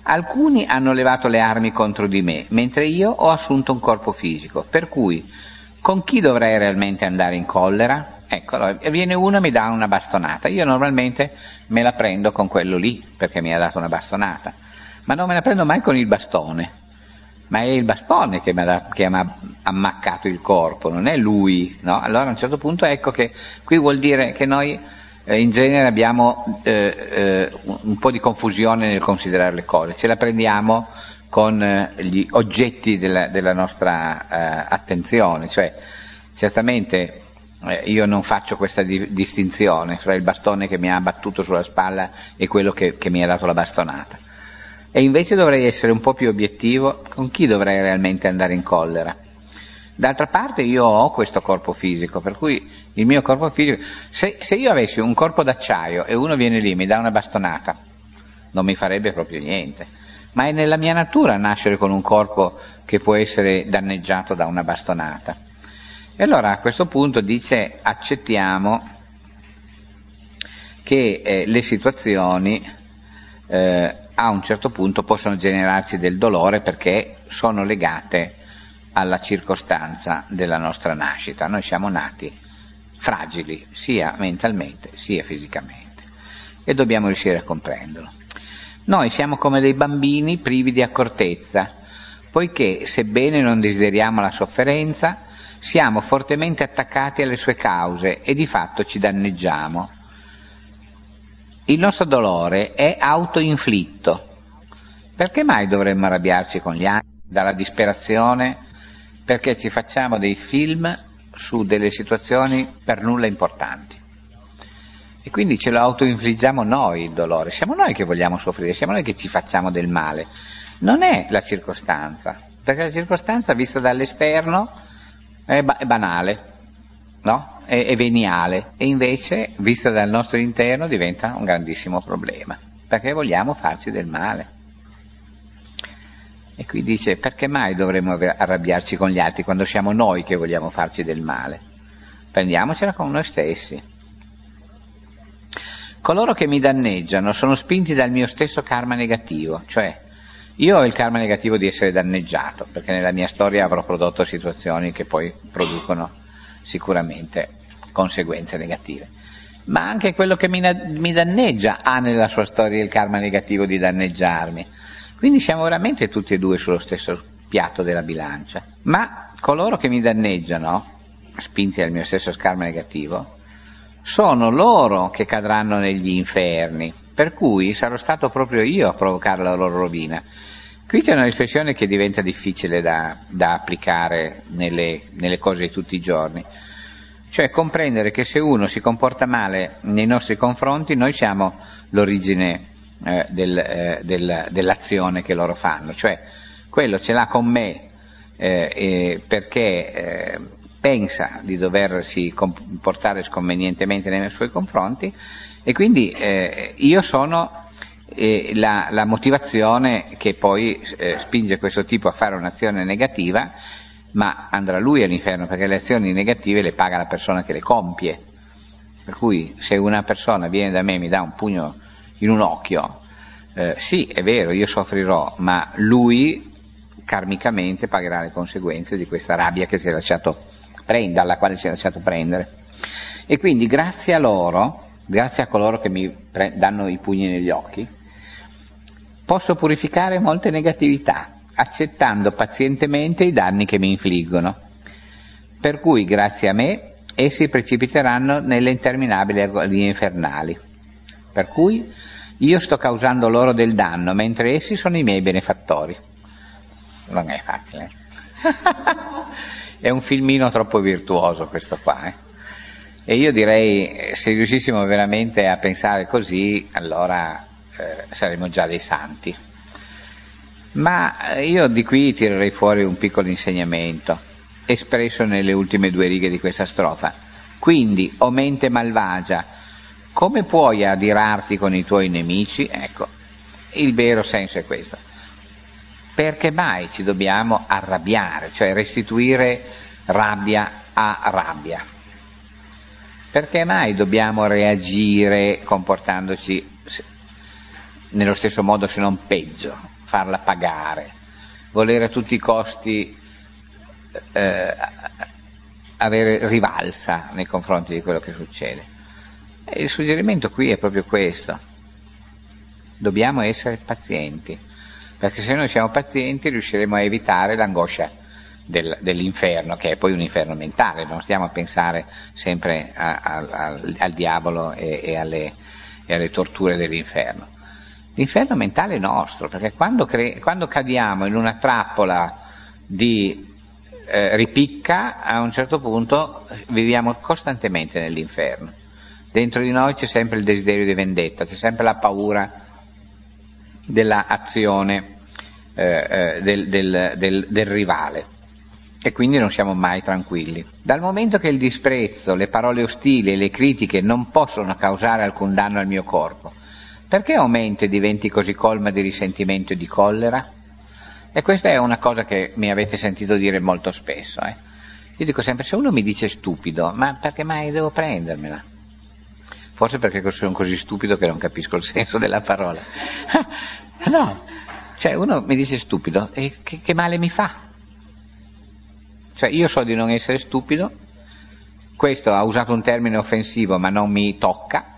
Alcuni hanno levato le armi contro di me, mentre io ho assunto un corpo fisico, per cui con chi dovrei realmente andare in collera? Ecco, viene uno e mi dà una bastonata, io normalmente me la prendo con quello lì, perché mi ha dato una bastonata, ma non me la prendo mai con il bastone, ma è il bastone che mi ha ammaccato il corpo, non è lui. No? Allora a un certo punto ecco che qui vuol dire che noi eh, in genere abbiamo eh, eh, un po' di confusione nel considerare le cose, ce la prendiamo con eh, gli oggetti della, della nostra eh, attenzione, cioè certamente eh, io non faccio questa di, distinzione fra il bastone che mi ha battuto sulla spalla e quello che, che mi ha dato la bastonata. E invece dovrei essere un po' più obiettivo con chi dovrei realmente andare in collera. D'altra parte io ho questo corpo fisico, per cui il mio corpo fisico, se, se io avessi un corpo d'acciaio e uno viene lì e mi dà una bastonata, non mi farebbe proprio niente. Ma è nella mia natura nascere con un corpo che può essere danneggiato da una bastonata. E allora a questo punto dice accettiamo che eh, le situazioni eh, a un certo punto possono generarci del dolore perché sono legate alla circostanza della nostra nascita. Noi siamo nati fragili sia mentalmente sia fisicamente e dobbiamo riuscire a comprenderlo. Noi siamo come dei bambini privi di accortezza, poiché sebbene non desideriamo la sofferenza, siamo fortemente attaccati alle sue cause e di fatto ci danneggiamo il nostro dolore è autoinflitto. Perché mai dovremmo arrabbiarci con gli altri dalla disperazione? Perché ci facciamo dei film su delle situazioni per nulla importanti. E quindi ce lo autoinfliggiamo noi il dolore, siamo noi che vogliamo soffrire, siamo noi che ci facciamo del male. Non è la circostanza, perché la circostanza vista dall'esterno è, ba- è banale, no? È, è veniale e invece, vista dal nostro interno, diventa un grandissimo problema, perché vogliamo farci del male. E qui dice, perché mai dovremmo arrabbiarci con gli altri quando siamo noi che vogliamo farci del male? Prendiamocela con noi stessi. Coloro che mi danneggiano sono spinti dal mio stesso karma negativo, cioè io ho il karma negativo di essere danneggiato, perché nella mia storia avrò prodotto situazioni che poi producono sicuramente conseguenze negative. Ma anche quello che mi, mi danneggia ha nella sua storia il karma negativo di danneggiarmi. Quindi siamo veramente tutti e due sullo stesso piatto della bilancia. Ma coloro che mi danneggiano, spinti dal mio stesso karma negativo, sono loro che cadranno negli inferni, per cui sarò stato proprio io a provocare la loro rovina. Qui c'è una riflessione che diventa difficile da, da applicare nelle, nelle, cose di tutti i giorni, cioè comprendere che se uno si comporta male nei nostri confronti, noi siamo l'origine eh, del, eh, del, dell'azione che loro fanno, cioè quello ce l'ha con me eh, perché eh, pensa di doversi comportare sconvenientemente nei suoi confronti e quindi eh, io sono eh, la, la, motivazione che poi eh, spinge questo tipo a fare un'azione negativa, ma andrà lui all'inferno perché le azioni negative le paga la persona che le compie. Per cui se una persona viene da me e mi dà un pugno in un occhio, eh, sì, è vero, io soffrirò, ma lui karmicamente pagherà le conseguenze di questa rabbia che si è lasciato prendere, dalla quale si è lasciato prendere. E quindi grazie a loro, grazie a coloro che mi pre- danno i pugni negli occhi, posso purificare molte negatività, accettando pazientemente i danni che mi infliggono. Per cui, grazie a me, essi precipiteranno nelle interminabili agonie infernali. Per cui io sto causando loro del danno, mentre essi sono i miei benefattori. Non è facile. [laughs] è un filmino troppo virtuoso questo qua. Eh? E io direi, se riuscissimo veramente a pensare così, allora eh, saremo già dei santi. Ma eh, io di qui tirerei fuori un piccolo insegnamento, espresso nelle ultime due righe di questa strofa. Quindi, o mente malvagia, come puoi adirarti con i tuoi nemici? Ecco, il vero senso è questo. Perché mai ci dobbiamo arrabbiare, cioè restituire rabbia a rabbia? Perché mai dobbiamo reagire comportandoci nello stesso modo se non peggio, farla pagare, volere a tutti i costi eh, avere rivalsa nei confronti di quello che succede. E il suggerimento qui è proprio questo, dobbiamo essere pazienti, perché se noi siamo pazienti riusciremo a evitare l'angoscia del, dell'inferno, che è poi un inferno mentale, non stiamo a pensare sempre a, a, a, al diavolo e, e, alle, e, alle, torture dell'inferno. L'inferno mentale è nostro, perché quando, cre- quando cadiamo in una trappola di eh, ripicca, a un certo punto viviamo costantemente nell'inferno. Dentro di noi c'è sempre il desiderio di vendetta, c'è sempre la paura dell'azione eh, eh, del, del, del, del rivale e quindi non siamo mai tranquilli. Dal momento che il disprezzo, le parole ostili e le critiche non possono causare alcun danno al mio corpo, perché aumenti e diventi così colma di risentimento e di collera? E questa è una cosa che mi avete sentito dire molto spesso. Eh. Io dico sempre, se uno mi dice stupido, ma perché mai devo prendermela? Forse perché sono così stupido che non capisco il senso della parola. [laughs] no, cioè uno mi dice stupido e che, che male mi fa? Cioè io so di non essere stupido, questo ha usato un termine offensivo ma non mi tocca,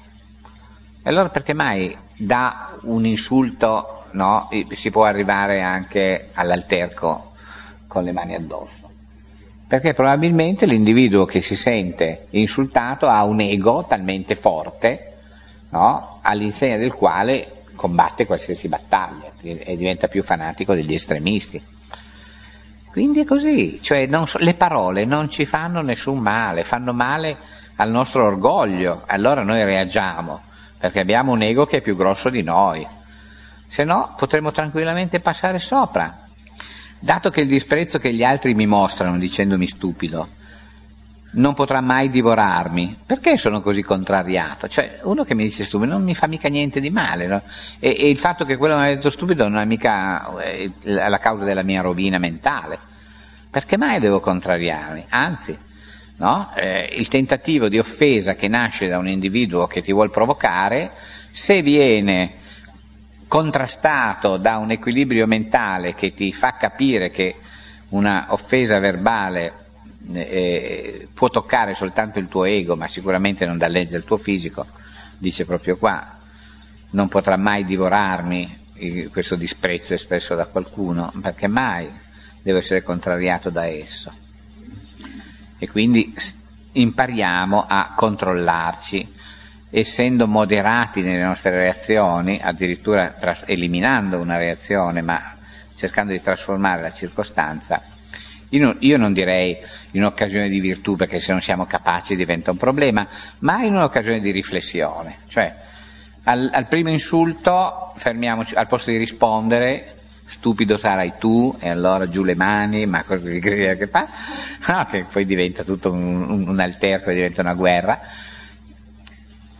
e allora perché mai da un insulto no, si può arrivare anche all'alterco con le mani addosso. Perché probabilmente l'individuo che si sente insultato ha un ego talmente forte, no, all'insegna del quale combatte qualsiasi battaglia e diventa più fanatico degli estremisti. Quindi è così, cioè so, le parole non ci fanno nessun male, fanno male al nostro orgoglio, allora noi reagiamo, perché abbiamo un ego che è più grosso di noi se no potremmo tranquillamente passare sopra. Dato che il disprezzo che gli altri mi mostrano dicendomi stupido non potrà mai divorarmi, perché sono così contrariato? Cioè, uno che mi dice stupido non mi fa mica niente di male, no? e, e, il fatto che quello mi ha detto stupido non è mica eh, la causa della mia rovina mentale. Perché mai devo contrariarmi? Anzi, no? eh, il tentativo di offesa che nasce da un individuo che ti vuole provocare, se viene contrastato da un equilibrio mentale che ti fa capire che una offesa verbale eh, può toccare soltanto il tuo ego, ma sicuramente non danneggia il tuo fisico, dice proprio qua, non potrà mai divorarmi questo disprezzo espresso da qualcuno, perché mai devo essere contrariato da esso. E quindi impariamo a controllarci essendo moderati nelle nostre reazioni, addirittura eliminando una reazione, ma cercando di trasformare la circostanza, io, io non direi in un'occasione di virtù perché se non siamo capaci diventa un problema, ma in un'occasione di riflessione. Cioè, al, al primo insulto fermiamoci, al posto di rispondere, stupido sarai tu, e allora giù le mani, ma cosa che fa? No, [laughs] che poi diventa tutto un, un, un alterco, diventa una guerra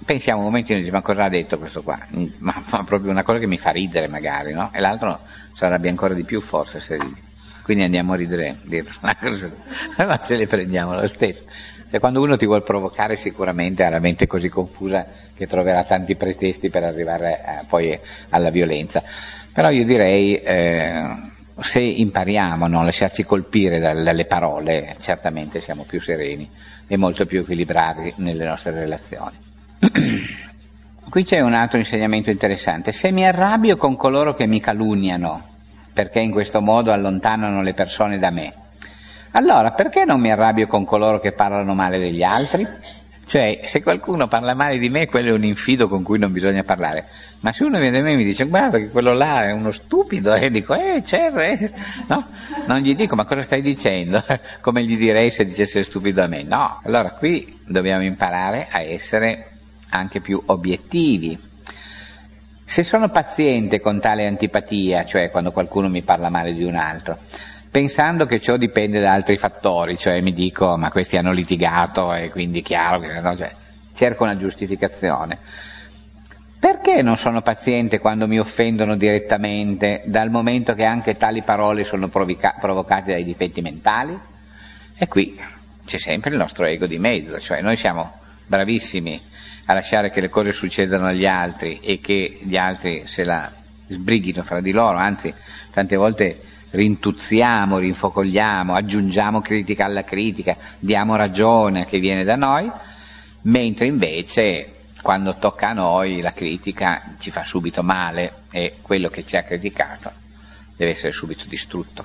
pensiamo un momentino, ma cosa ha detto questo qua? Ma fa proprio una cosa che mi fa ridere magari, no? E l'altro sarebbe ancora di più forse se ridi. Quindi andiamo a ridere dietro, [laughs] ma ce le prendiamo lo stesso. Cioè, quando uno ti vuole provocare sicuramente ha la mente così confusa che troverà tanti pretesti per arrivare eh, poi alla violenza. Però io direi, eh, se impariamo a non lasciarci colpire dalle parole, certamente siamo più sereni e molto più equilibrati nelle nostre relazioni. [clears throat] Qui c'è un altro insegnamento interessante. Se mi arrabbio con coloro che mi calunniano, perché in questo modo allontanano le persone da me, allora perché non mi arrabbio con coloro che parlano male degli altri? Cioè, se qualcuno parla male di me, quello è un infido con cui non bisogna parlare. Ma se uno viene da me e mi dice, guarda che quello là è uno stupido, e dico, eh, certo, eh. no? Non gli dico, ma cosa stai dicendo? [laughs] Come gli direi se dicesse stupido a me? No. Allora qui dobbiamo imparare a essere anche più obiettivi. Se sono paziente con tale antipatia, cioè quando qualcuno mi parla male di un altro, pensando che ciò dipende da altri fattori, cioè mi dico ma questi hanno litigato e quindi chiaro che no, cioè, cerco una giustificazione. Perché non sono paziente quando mi offendono direttamente, dal momento che anche tali parole sono provoca- provocate dai difetti mentali? E qui c'è sempre il nostro ego di mezzo, cioè noi siamo bravissimi a lasciare che le cose succedano agli altri e che gli altri se la sbrighino fra di loro, anzi tante volte rintuzziamo, rinfocogliamo, aggiungiamo critica alla critica, diamo ragione a chi viene da noi, mentre invece quando tocca a noi la critica ci fa subito male e quello che ci ha criticato deve essere subito distrutto.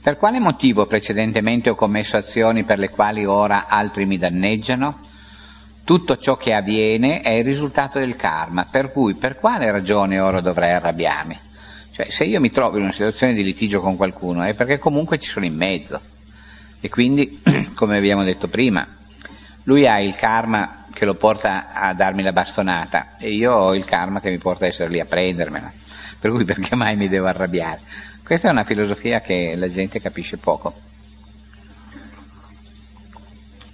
Per quale motivo precedentemente ho commesso azioni per le quali ora altri mi danneggiano? Tutto ciò che avviene è il risultato del karma, per cui per quale ragione ora dovrei arrabbiarmi? Cioè, se io mi trovo in una situazione di litigio con qualcuno è perché comunque ci sono in mezzo. E quindi, [clears throat] come abbiamo detto prima, lui ha il karma che lo porta a darmi la bastonata e io ho il karma che mi porta a essere lì a prendermela. Per cui perché mai mi devo arrabbiare? Questa è una filosofia che la gente capisce poco,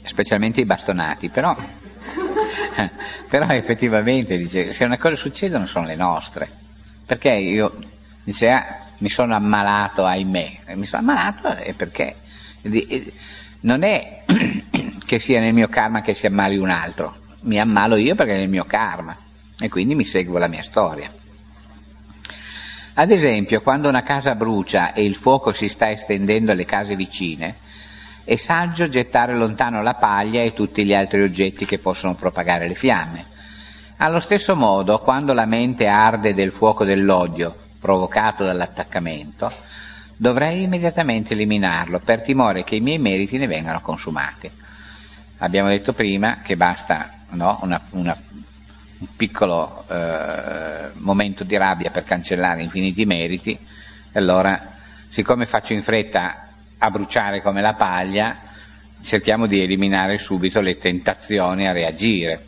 specialmente i bastonati, però, [laughs] però effettivamente dice, se una cosa succedono sono le nostre, perché io dice, ah, mi sono ammalato, ahimè, mi sono ammalato e perché? Non è [clears throat] che sia nel mio karma che si ammali un altro, mi ammalo io perché è nel mio karma e quindi mi seguo la mia storia. Ad esempio, quando una casa brucia e il fuoco si sta estendendo alle case vicine, è saggio gettare lontano la paglia e tutti gli altri oggetti che possono propagare le fiamme. Allo stesso modo, quando la mente arde del fuoco dell'odio, provocato dall'attaccamento, dovrei immediatamente eliminarlo per timore che i miei meriti ne vengano consumati. Abbiamo detto prima che basta no, una, una un piccolo eh, momento di rabbia per cancellare infiniti meriti, allora siccome faccio in fretta a bruciare come la paglia, cerchiamo di eliminare subito le tentazioni a reagire.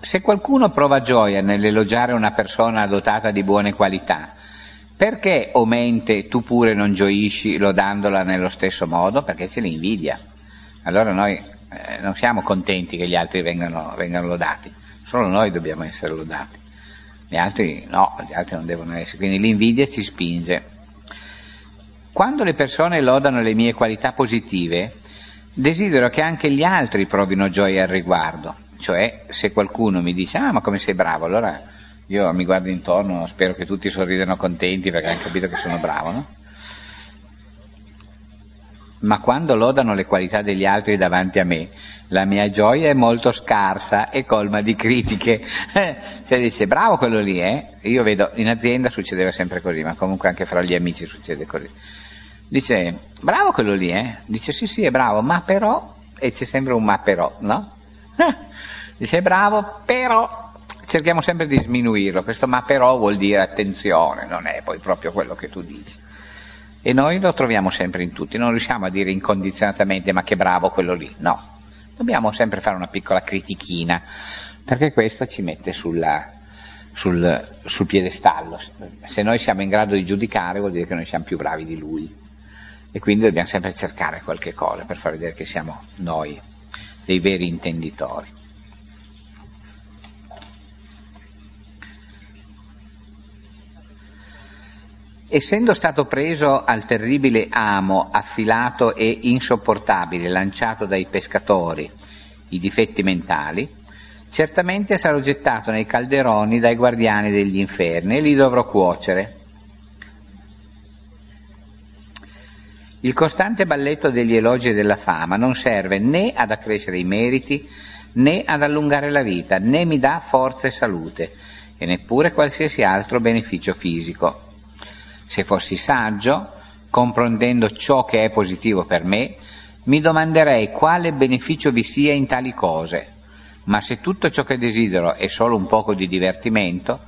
Se qualcuno prova gioia nell'elogiare una persona dotata di buone qualità, perché o mente tu pure non gioisci lodandola nello stesso modo? Perché ce l'invidia allora noi eh, non siamo contenti che gli altri vengano, vengano, lodati, solo noi dobbiamo essere lodati, gli altri no, gli altri non devono essere, quindi l'invidia ci spinge. Quando le persone lodano le mie qualità positive, desidero che anche gli altri provino gioia al riguardo, cioè se qualcuno mi dice ah ma come sei bravo, allora io mi guardo intorno, spero che tutti sorridano contenti perché hanno capito che sono bravo, no? ma quando lodano le qualità degli altri davanti a me, la mia gioia è molto scarsa e colma di critiche. [laughs] cioè dice, bravo quello lì, eh? Io vedo, in azienda succedeva sempre così, ma comunque anche fra gli amici succede così. Dice, bravo quello lì, eh? Dice, sì, sì, è bravo, ma però, e c'è sempre un ma però, no? [laughs] dice, bravo, però, cerchiamo sempre di sminuirlo, questo ma però vuol dire attenzione, non è poi proprio quello che tu dici. E noi lo troviamo sempre in tutti, non riusciamo a dire incondizionatamente ma che bravo quello lì, no. Dobbiamo sempre fare una piccola critichina, perché questa ci mette sulla, sul, sul piedestallo. Se noi siamo in grado di giudicare vuol dire che noi siamo più bravi di lui. E quindi dobbiamo sempre cercare qualche cosa per far vedere che siamo noi dei veri intenditori. Essendo stato preso al terribile amo affilato e insopportabile lanciato dai pescatori, i difetti mentali, certamente sarò gettato nei calderoni dai guardiani degli inferni e li dovrò cuocere. Il costante balletto degli elogi e della fama non serve né ad accrescere i meriti, né ad allungare la vita, né mi dà forza e salute, e neppure qualsiasi altro beneficio fisico. Se fossi saggio, comprendendo ciò che è positivo per me, mi domanderei quale beneficio vi sia in tali cose, ma se tutto ciò che desidero è solo un poco di divertimento,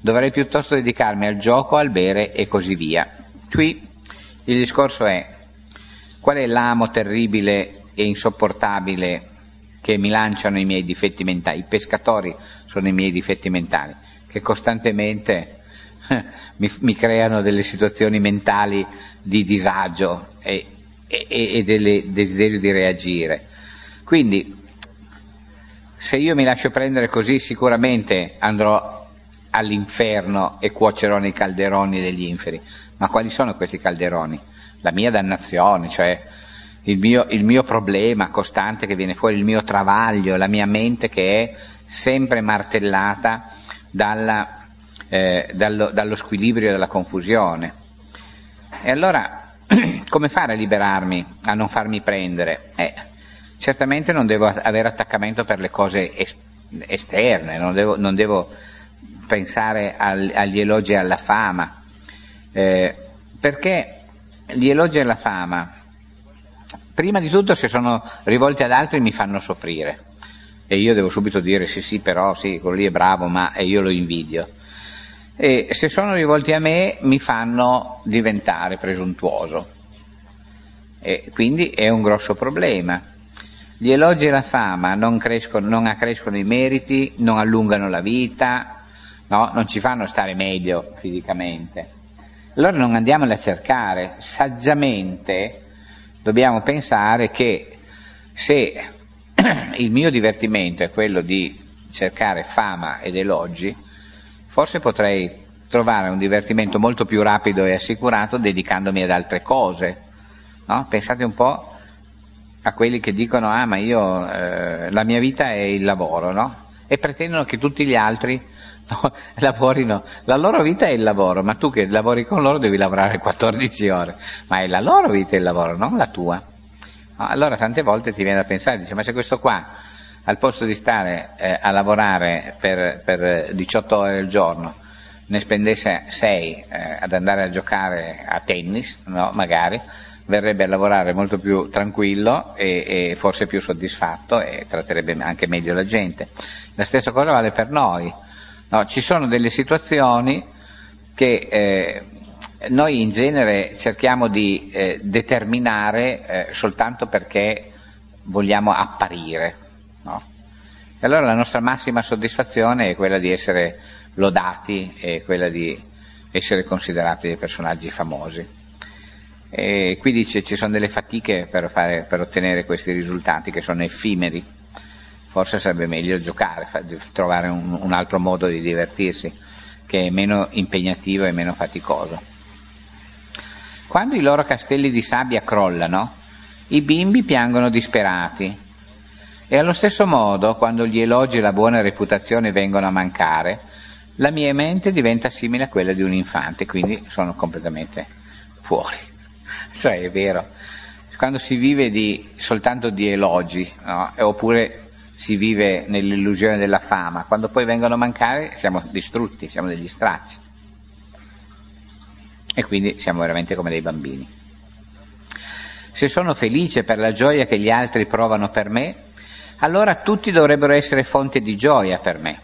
dovrei piuttosto dedicarmi al gioco, al bere e così via. Qui il discorso è qual è l'amo terribile e insopportabile che mi lanciano i miei difetti mentali? I pescatori sono i miei difetti mentali, che costantemente [laughs] mi, mi, creano delle situazioni mentali di disagio e, e, e del desiderio di reagire. Quindi, se io mi lascio prendere così, sicuramente andrò all'inferno e cuocerò nei calderoni degli inferi. Ma quali sono questi calderoni? La mia dannazione, cioè il mio, il mio, problema costante che viene fuori, il mio travaglio, la mia mente che è sempre martellata dalla eh, dallo, dallo squilibrio e dalla confusione. E allora [clears throat] come fare a liberarmi, a non farmi prendere? Eh, certamente non devo avere attaccamento per le cose es- esterne, non devo, non devo pensare al, agli elogi alla fama, eh, perché gli elogi alla fama, prima di tutto se sono rivolti ad altri mi fanno soffrire e io devo subito dire sì sì però sì, quello lì è bravo ma e io lo invidio. E se sono rivolti a me mi fanno diventare presuntuoso e quindi è un grosso problema. Gli elogi e la fama non, crescono, non accrescono i meriti, non allungano la vita, no? non ci fanno stare meglio fisicamente. Allora non andiamole a cercare, saggiamente dobbiamo pensare che se [clears throat] il mio divertimento è quello di cercare fama ed elogi, forse potrei trovare un divertimento molto più rapido e assicurato dedicandomi ad altre cose. No? Pensate un po' a quelli che dicono ah ma io eh, la mia vita è il lavoro, no? E pretendono che tutti gli altri [laughs] no, lavorino, la loro vita è il lavoro, ma tu che lavori con loro devi lavorare 14 ore, ma è la loro vita il lavoro, non la tua. Allora tante volte ti viene da pensare, dice ma se questo qua al posto di stare eh, a lavorare per, per, 18 ore al giorno ne spendesse 6 eh, ad andare a giocare a tennis, no, magari, verrebbe a lavorare molto più tranquillo e, e, forse più soddisfatto e tratterebbe anche meglio la gente. La stessa cosa vale per noi. No, ci sono delle situazioni che eh, noi in genere cerchiamo di eh, determinare eh, soltanto perché vogliamo apparire. E allora la nostra massima soddisfazione è quella di essere lodati e quella di essere considerati dei personaggi famosi. E qui dice ci sono delle fatiche per, fare, per ottenere questi risultati che sono effimeri. Forse sarebbe meglio giocare, trovare un, un altro modo di divertirsi che è meno impegnativo e meno faticoso. Quando i loro castelli di sabbia crollano, i bimbi piangono disperati e allo stesso modo, quando gli elogi e la buona reputazione vengono a mancare, la mia mente diventa simile a quella di un infante, quindi sono completamente fuori. [laughs] Cioè è vero, quando si vive di, soltanto di elogi, no? oppure si vive nell'illusione della fama, quando poi vengono a mancare siamo distrutti, siamo degli stracci. E quindi siamo veramente come dei bambini. Se sono felice per la gioia che gli altri provano per me, allora tutti dovrebbero essere fonte di gioia per me.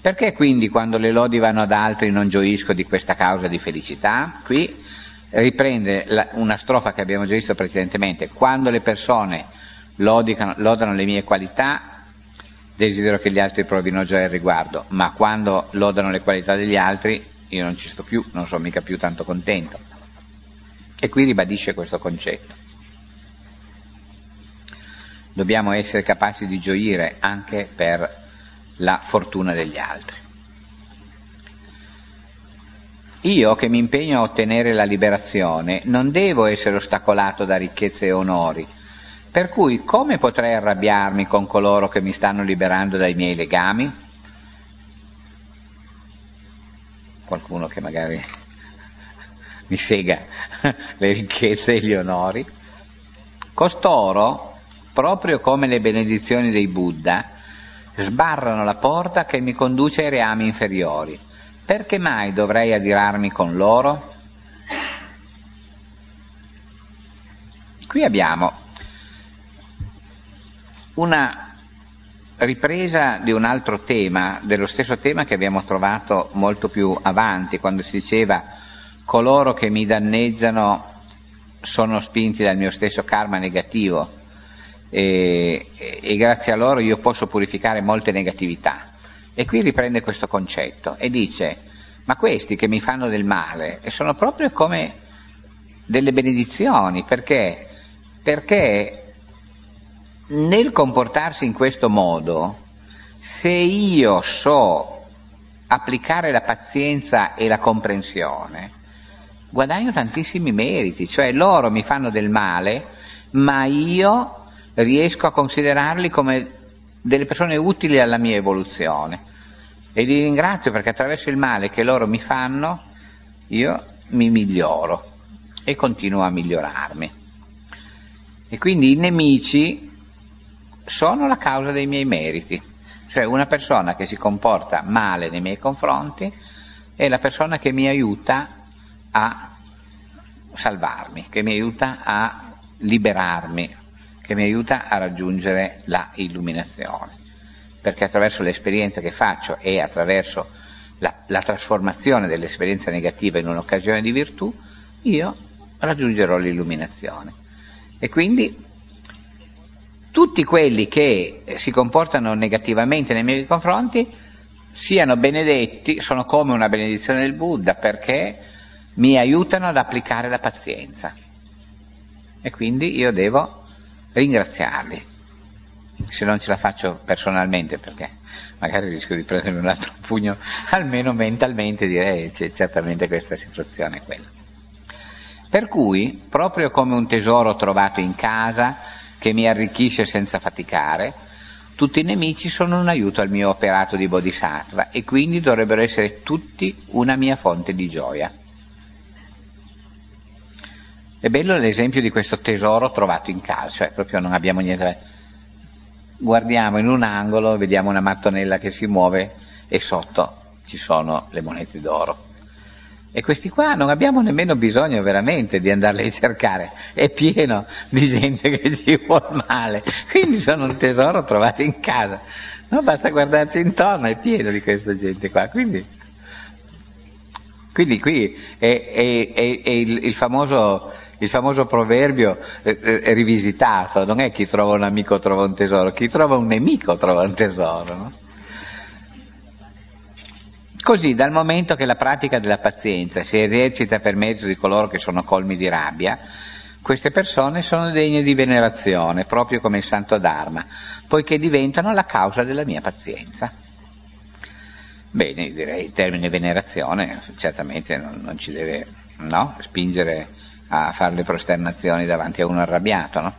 Perché quindi quando le lodi vanno ad altri non gioisco di questa causa di felicità? Qui riprende la, una strofa che abbiamo già visto precedentemente, quando le persone lodicano, lodano le mie qualità, desidero che gli altri provino gioia al riguardo, ma quando lodano le qualità degli altri io non ci sto più, non sono mica più tanto contento. E qui ribadisce questo concetto. Dobbiamo essere capaci di gioire anche per la fortuna degli altri. Io che mi impegno a ottenere la liberazione non devo essere ostacolato da ricchezze e onori, per cui come potrei arrabbiarmi con coloro che mi stanno liberando dai miei legami? Qualcuno che magari [laughs] mi sega [laughs] le ricchezze e gli onori? Costoro, proprio come le benedizioni dei Buddha, sbarrano la porta che mi conduce ai reami inferiori perché mai dovrei adirarmi con loro? Qui abbiamo una ripresa di un altro tema, dello stesso tema che abbiamo trovato molto più avanti, quando si diceva coloro che mi danneggiano sono spinti dal mio stesso karma negativo e, e, grazie a loro io posso purificare molte negatività. E qui riprende questo concetto e dice, ma questi che mi fanno del male sono proprio come delle benedizioni, perché? Perché nel comportarsi in questo modo, se io so applicare la pazienza e la comprensione, guadagno tantissimi meriti, cioè loro mi fanno del male, ma io riesco a considerarli come delle persone utili alla mia evoluzione e li ringrazio perché attraverso il male che loro mi fanno io mi miglioro e continuo a migliorarmi. E quindi i nemici sono la causa dei miei meriti. cioè una persona che si comporta male nei miei confronti è la persona che mi aiuta a salvarmi, che mi aiuta a liberarmi, che mi aiuta a raggiungere la illuminazione. Perché attraverso l'esperienza che faccio e attraverso la, la trasformazione dell'esperienza negativa in un'occasione di virtù, io raggiungerò l'illuminazione. E quindi tutti quelli che si comportano negativamente nei miei confronti siano benedetti, sono come una benedizione del Buddha perché mi aiutano ad applicare la pazienza. E quindi io devo ringraziarli, se non ce la faccio personalmente perché magari rischio di prendere un altro pugno, almeno mentalmente direi c'è certamente questa situazione quella. Per cui, proprio come un tesoro trovato in casa, che mi arricchisce senza faticare, tutti i nemici sono un aiuto al mio operato di bodhisattva e quindi dovrebbero essere tutti una mia fonte di gioia. È bello l'esempio di questo tesoro trovato in casa, cioè proprio non abbiamo niente. Guardiamo in un angolo, vediamo una mattonella che si muove e sotto ci sono le monete d'oro. E questi qua non abbiamo nemmeno bisogno veramente di andarli a cercare, è pieno di gente che ci vuole male, quindi sono un tesoro trovato in casa, no, basta guardarsi intorno, è pieno di questa gente qua, quindi, quindi qui è, è, è, è il, il, famoso, il, famoso, proverbio è, rivisitato, non è chi trova un amico trova un tesoro, chi trova un nemico trova un tesoro. No? Così, dal momento che la pratica della pazienza si esercita per mezzo di coloro che sono colmi di rabbia, queste persone sono degne di venerazione, proprio come il Santo Dharma, poiché diventano la causa della mia pazienza. Bene, direi il termine venerazione certamente non, non ci deve no, spingere a fare le prosternazioni davanti a uno arrabbiato, no?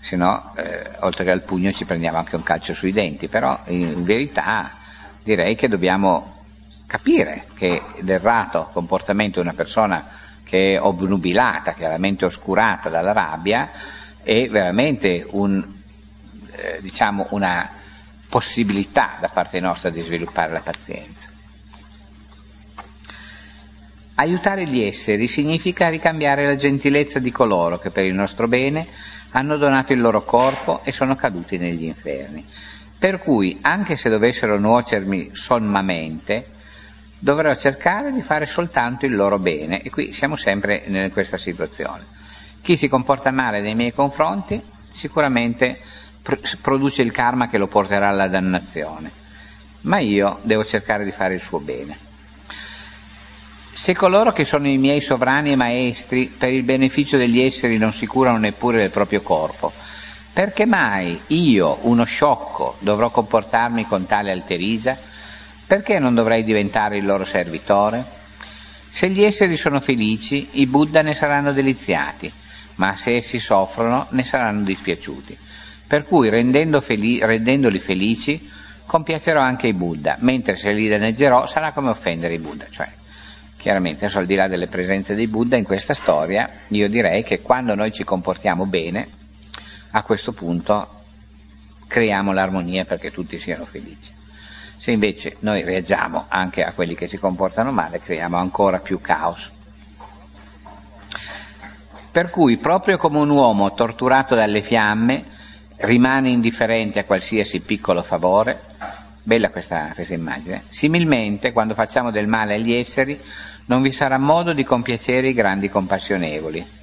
se no, eh, oltre che al pugno ci prendiamo anche un calcio sui denti, però in verità direi che dobbiamo capire che l'errato comportamento di una persona che è obnubilata, chiaramente oscurata dalla rabbia, è veramente un, eh, diciamo una possibilità da parte nostra di sviluppare la pazienza. Aiutare gli esseri significa ricambiare la gentilezza di coloro che per il nostro bene hanno donato il loro corpo e sono caduti negli inferni. Per cui, anche se dovessero nuocermi sommamente, dovrò cercare di fare soltanto il loro bene. E qui siamo sempre in questa situazione. Chi si comporta male nei miei confronti sicuramente produce il karma che lo porterà alla dannazione, ma io devo cercare di fare il suo bene. Se coloro che sono i miei sovrani e maestri per il beneficio degli esseri non si curano neppure del proprio corpo, perché mai io, uno sciocco, dovrò comportarmi con tale alterigia? Perché non dovrei diventare il loro servitore? Se gli esseri sono felici, i Buddha ne saranno deliziati, ma se essi soffrono ne saranno dispiaciuti. Per cui rendendo feli- rendendoli felici compiacerò anche i Buddha, mentre se li danneggerò sarà come offendere i Buddha. Cioè, chiaramente, al di là delle presenze dei Buddha in questa storia, io direi che quando noi ci comportiamo bene, a questo punto creiamo l'armonia perché tutti siano felici. Se invece noi reagiamo anche a quelli che si comportano male, creiamo ancora più caos. Per cui, proprio come un uomo torturato dalle fiamme rimane indifferente a qualsiasi piccolo favore, bella questa, questa immagine, similmente quando facciamo del male agli esseri non vi sarà modo di compiacere i grandi compassionevoli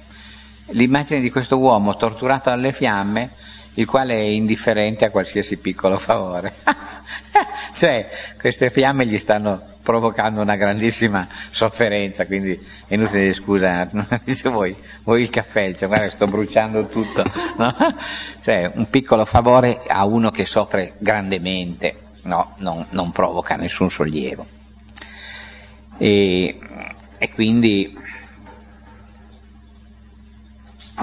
l'immagine di questo uomo torturato dalle fiamme, il quale è indifferente a qualsiasi piccolo favore. [laughs] cioè, queste fiamme gli stanno provocando una grandissima sofferenza, quindi è inutile dire scusa, [laughs] dice voi, vuoi il caffè, cioè, guarda sto bruciando tutto, no? [laughs] Cioè, un piccolo favore a uno che soffre grandemente, no, non, non provoca nessun sollievo. E, e quindi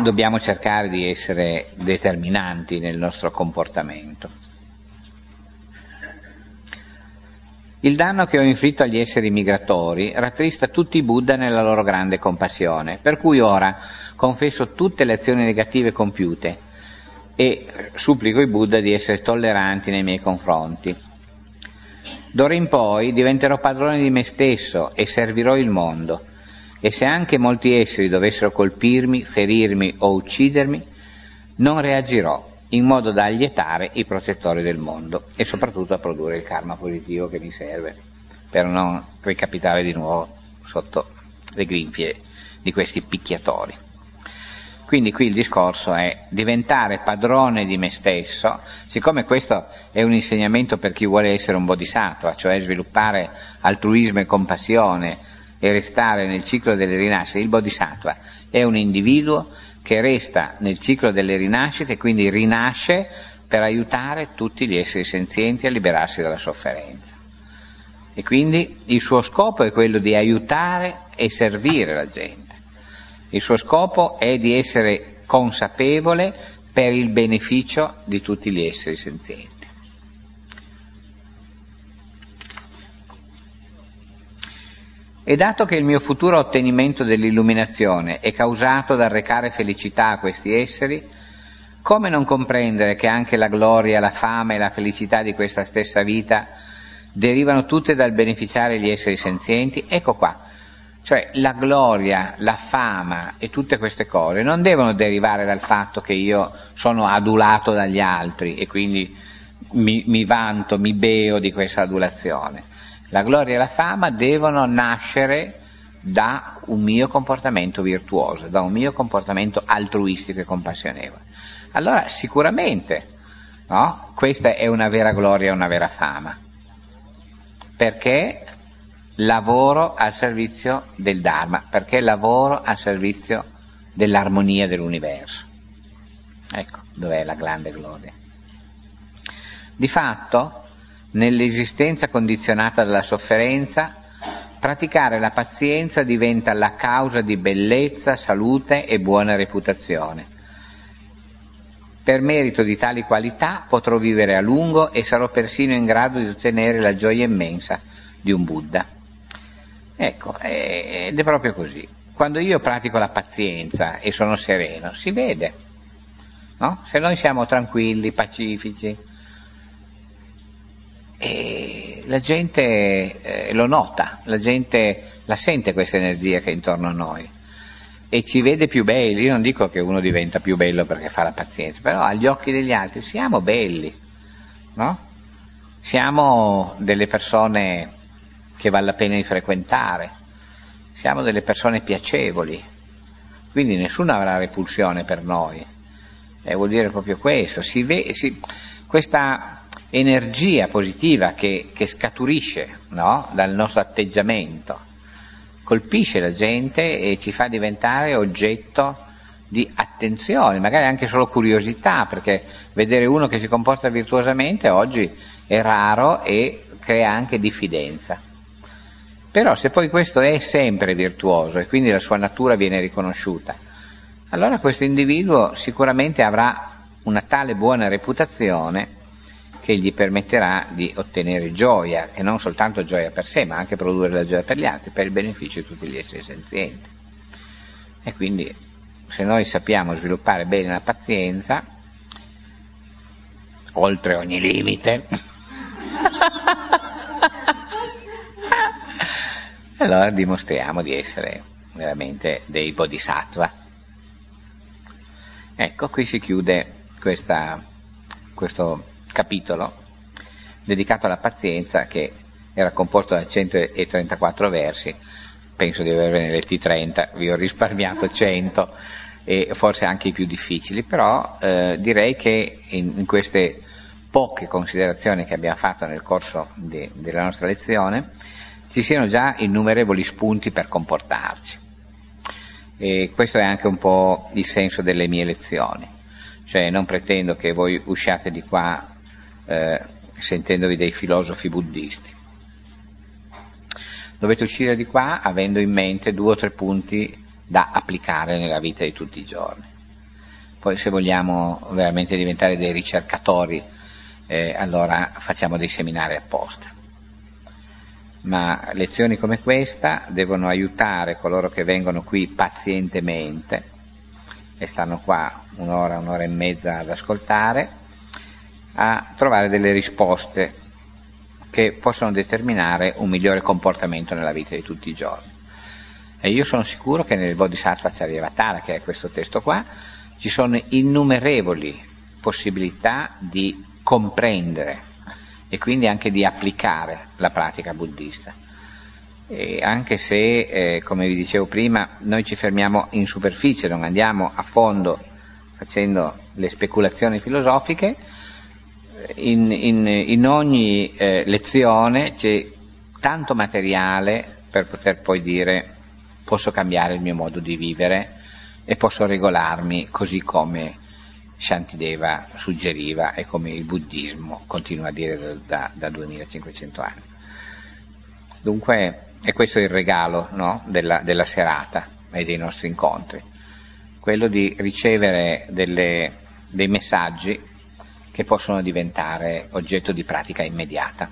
dobbiamo cercare di essere determinanti nel nostro comportamento. Il danno che ho inflitto agli esseri migratori rattrista tutti i Buddha nella loro grande compassione, per cui ora confesso tutte le azioni negative compiute e supplico i Buddha di essere tolleranti nei miei confronti. D'ora in poi diventerò padrone di me stesso e servirò il mondo, e se anche molti esseri dovessero colpirmi, ferirmi o uccidermi, non reagirò in modo da allietare i protettori del mondo e soprattutto a produrre il karma positivo che mi serve per non ricapitare di nuovo sotto le grinfie di questi picchiatori. Quindi qui il discorso è diventare padrone di me stesso, siccome questo è un insegnamento per chi vuole essere un bodhisattva, cioè sviluppare altruismo e compassione e restare nel ciclo delle rinascite, il bodhisattva è un individuo che resta nel ciclo delle rinascite e quindi rinasce per aiutare tutti gli esseri senzienti a liberarsi dalla sofferenza. E quindi il suo scopo è quello di aiutare e servire la gente. Il suo scopo è di essere consapevole per il beneficio di tutti gli esseri senzienti. E dato che il mio futuro ottenimento dell'illuminazione è causato dal recare felicità a questi esseri, come non comprendere che anche la gloria, la fama e la felicità di questa stessa vita derivano tutte dal beneficiare gli esseri senzienti? Ecco qua, cioè la gloria, la fama e tutte queste cose non devono derivare dal fatto che io sono adulato dagli altri e quindi mi, mi vanto, mi beo di questa adulazione. La gloria e la fama devono nascere da un mio comportamento virtuoso, da un mio comportamento altruistico e compassionevole. Allora sicuramente no? questa è una vera gloria e una vera fama, perché lavoro al servizio del Dharma, perché lavoro al servizio dell'armonia dell'universo. Ecco dov'è la grande gloria. Di fatto, nell'esistenza condizionata dalla sofferenza, praticare la pazienza diventa la causa di bellezza, salute e buona reputazione. Per merito di tali qualità potrò vivere a lungo e sarò persino in grado di ottenere la gioia immensa di un Buddha. Ecco, ed è proprio così. Quando io pratico la pazienza e sono sereno, si vede, no? Se noi siamo tranquilli, pacifici, e la gente eh, lo nota, la gente la sente questa energia che è intorno a noi e ci vede più belli. Io non dico che uno diventa più bello perché fa la pazienza, però agli occhi degli altri siamo belli, no? Siamo delle persone che vale la pena di frequentare, siamo delle persone piacevoli, quindi nessuno avrà repulsione per noi. Eh, vuol dire proprio questo, si ve, si, questa energia positiva che, che scaturisce no? dal nostro atteggiamento colpisce la gente e ci fa diventare oggetto di attenzione, magari anche solo curiosità, perché vedere uno che si comporta virtuosamente oggi è raro e crea anche diffidenza. Però se poi questo è sempre virtuoso e quindi la sua natura viene riconosciuta, allora questo individuo sicuramente avrà una tale buona reputazione che gli permetterà di ottenere gioia, e non soltanto gioia per sé, ma anche produrre la gioia per gli altri, per il beneficio di tutti gli esseri senzienti. E quindi se noi sappiamo sviluppare bene la pazienza, oltre ogni limite, [laughs] allora dimostriamo di essere veramente dei bodhisattva. Ecco, qui si chiude questa, questo capitolo dedicato alla pazienza che era composto da 134 versi, penso di averne letti 30, vi ho risparmiato 100 e forse anche i più difficili, però eh, direi che in, in, queste poche considerazioni che abbiamo fatto nel corso de, della nostra lezione, ci siano già innumerevoli spunti per comportarci. E questo è anche un po' il senso delle mie lezioni, cioè non pretendo che voi usciate di qua eh, sentendovi dei filosofi buddisti. Dovete uscire di qua avendo in mente due o tre punti da applicare nella vita di tutti i giorni. Poi se vogliamo veramente diventare dei ricercatori, eh, allora facciamo dei seminari apposta ma lezioni come questa devono aiutare coloro che vengono qui pazientemente e stanno qua un'ora, un'ora e mezza ad ascoltare, a trovare delle risposte che possono determinare un migliore comportamento nella vita di tutti i giorni. E io sono sicuro che nel Bodhisattva Charyavatara, che è questo testo qua, ci sono innumerevoli possibilità di comprendere e quindi anche di applicare la pratica buddista. E anche se, eh, come vi dicevo prima, noi ci fermiamo in superficie, non andiamo a fondo facendo le speculazioni filosofiche, in, in, in ogni eh, lezione c'è tanto materiale per poter poi dire posso cambiare il mio modo di vivere e posso regolarmi così come Shantideva suggeriva e come il buddismo continua a dire da, da 2500 anni. Dunque è questo il regalo no? della, della, serata e dei nostri incontri, quello di ricevere delle, dei messaggi che possono diventare oggetto di pratica immediata.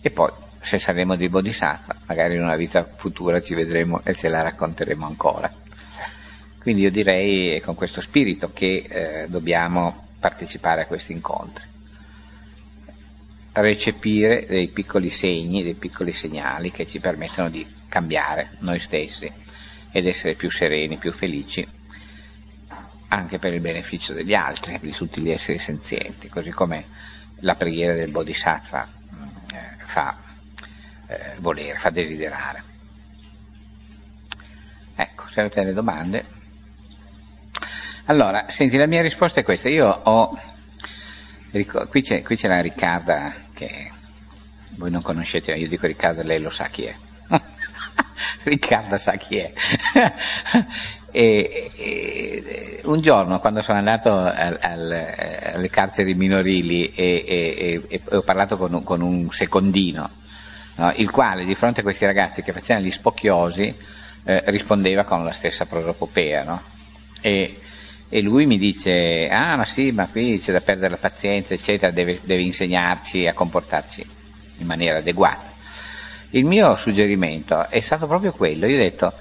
E poi, se saremo dei bodhisattva, magari in una vita futura ci vedremo e ce la racconteremo ancora. Quindi io direi è con questo spirito che eh, dobbiamo partecipare a questi incontri, recepire dei piccoli segni, dei piccoli segnali che ci permettono di cambiare noi stessi ed essere più sereni, più felici, anche per il beneficio degli altri, di tutti gli esseri senzienti, così come la preghiera del Bodhisattva eh, fa eh, volere, fa desiderare. Ecco, se avete delle domande. Allora, senti, la mia risposta è questa. Io ho... Qui c'è, qui c'è la Riccarda che voi non conoscete, io dico Riccardo, lei lo sa chi è. [laughs] Riccardo sa chi è. [laughs] e, e, un giorno, quando sono andato al, al, alle carceri minorili e, e ho parlato con un, con un secondino, no, il quale di fronte a questi ragazzi che facevano gli spocchiosi eh, rispondeva con la stessa prosopopea. No? E, e lui mi dice, ah ma sì, ma qui c'è da perdere la pazienza, eccetera, deve, deve insegnarci a comportarci in maniera adeguata. Il mio suggerimento è stato proprio quello, io ho detto,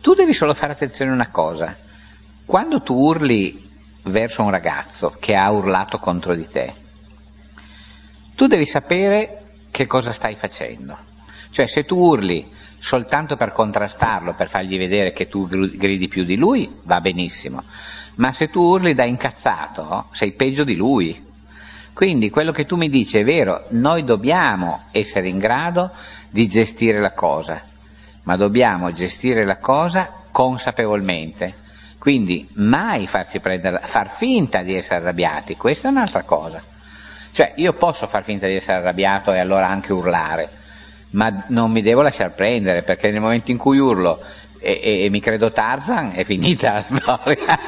tu devi solo fare attenzione a una cosa, quando tu urli verso un ragazzo che ha urlato contro di te, tu devi sapere che cosa stai facendo. Cioè se tu urli soltanto per contrastarlo, per fargli vedere che tu gridi più di lui, va benissimo, ma se tu urli da incazzato, sei peggio di lui. Quindi quello che tu mi dici è vero, noi dobbiamo essere in grado di gestire la cosa, ma dobbiamo gestire la cosa consapevolmente. Quindi mai farsi prendere, far finta di essere arrabbiati, questa è un'altra cosa. Cioè io posso far finta di essere arrabbiato e allora anche urlare, ma non mi devo lasciar prendere perché nel momento in cui urlo e, e, e mi credo Tarzan è finita la storia.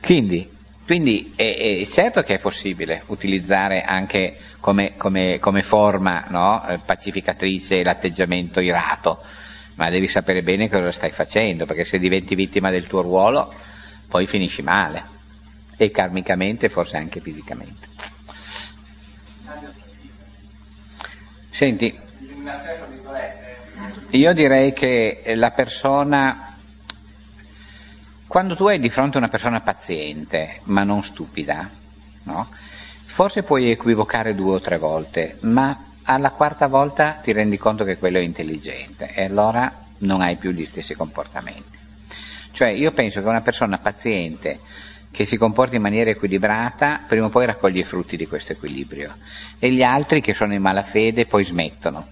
[laughs] quindi, quindi è, è, certo che è possibile utilizzare anche come, come, come forma no, eh, pacificatrice l'atteggiamento irato, ma devi sapere bene cosa stai facendo, perché se diventi vittima del tuo ruolo poi finisci male, e karmicamente forse anche fisicamente. Senti, io direi che la persona, quando tu hai di fronte una persona paziente, ma non stupida, no? forse puoi equivocare due o tre volte, ma alla quarta volta ti rendi conto che quello è intelligente e allora non hai più gli stessi comportamenti. Cioè io penso che una persona paziente che si comporta in maniera equilibrata, prima o poi raccoglie i frutti di questo equilibrio. E gli altri che sono in malafede poi smettono.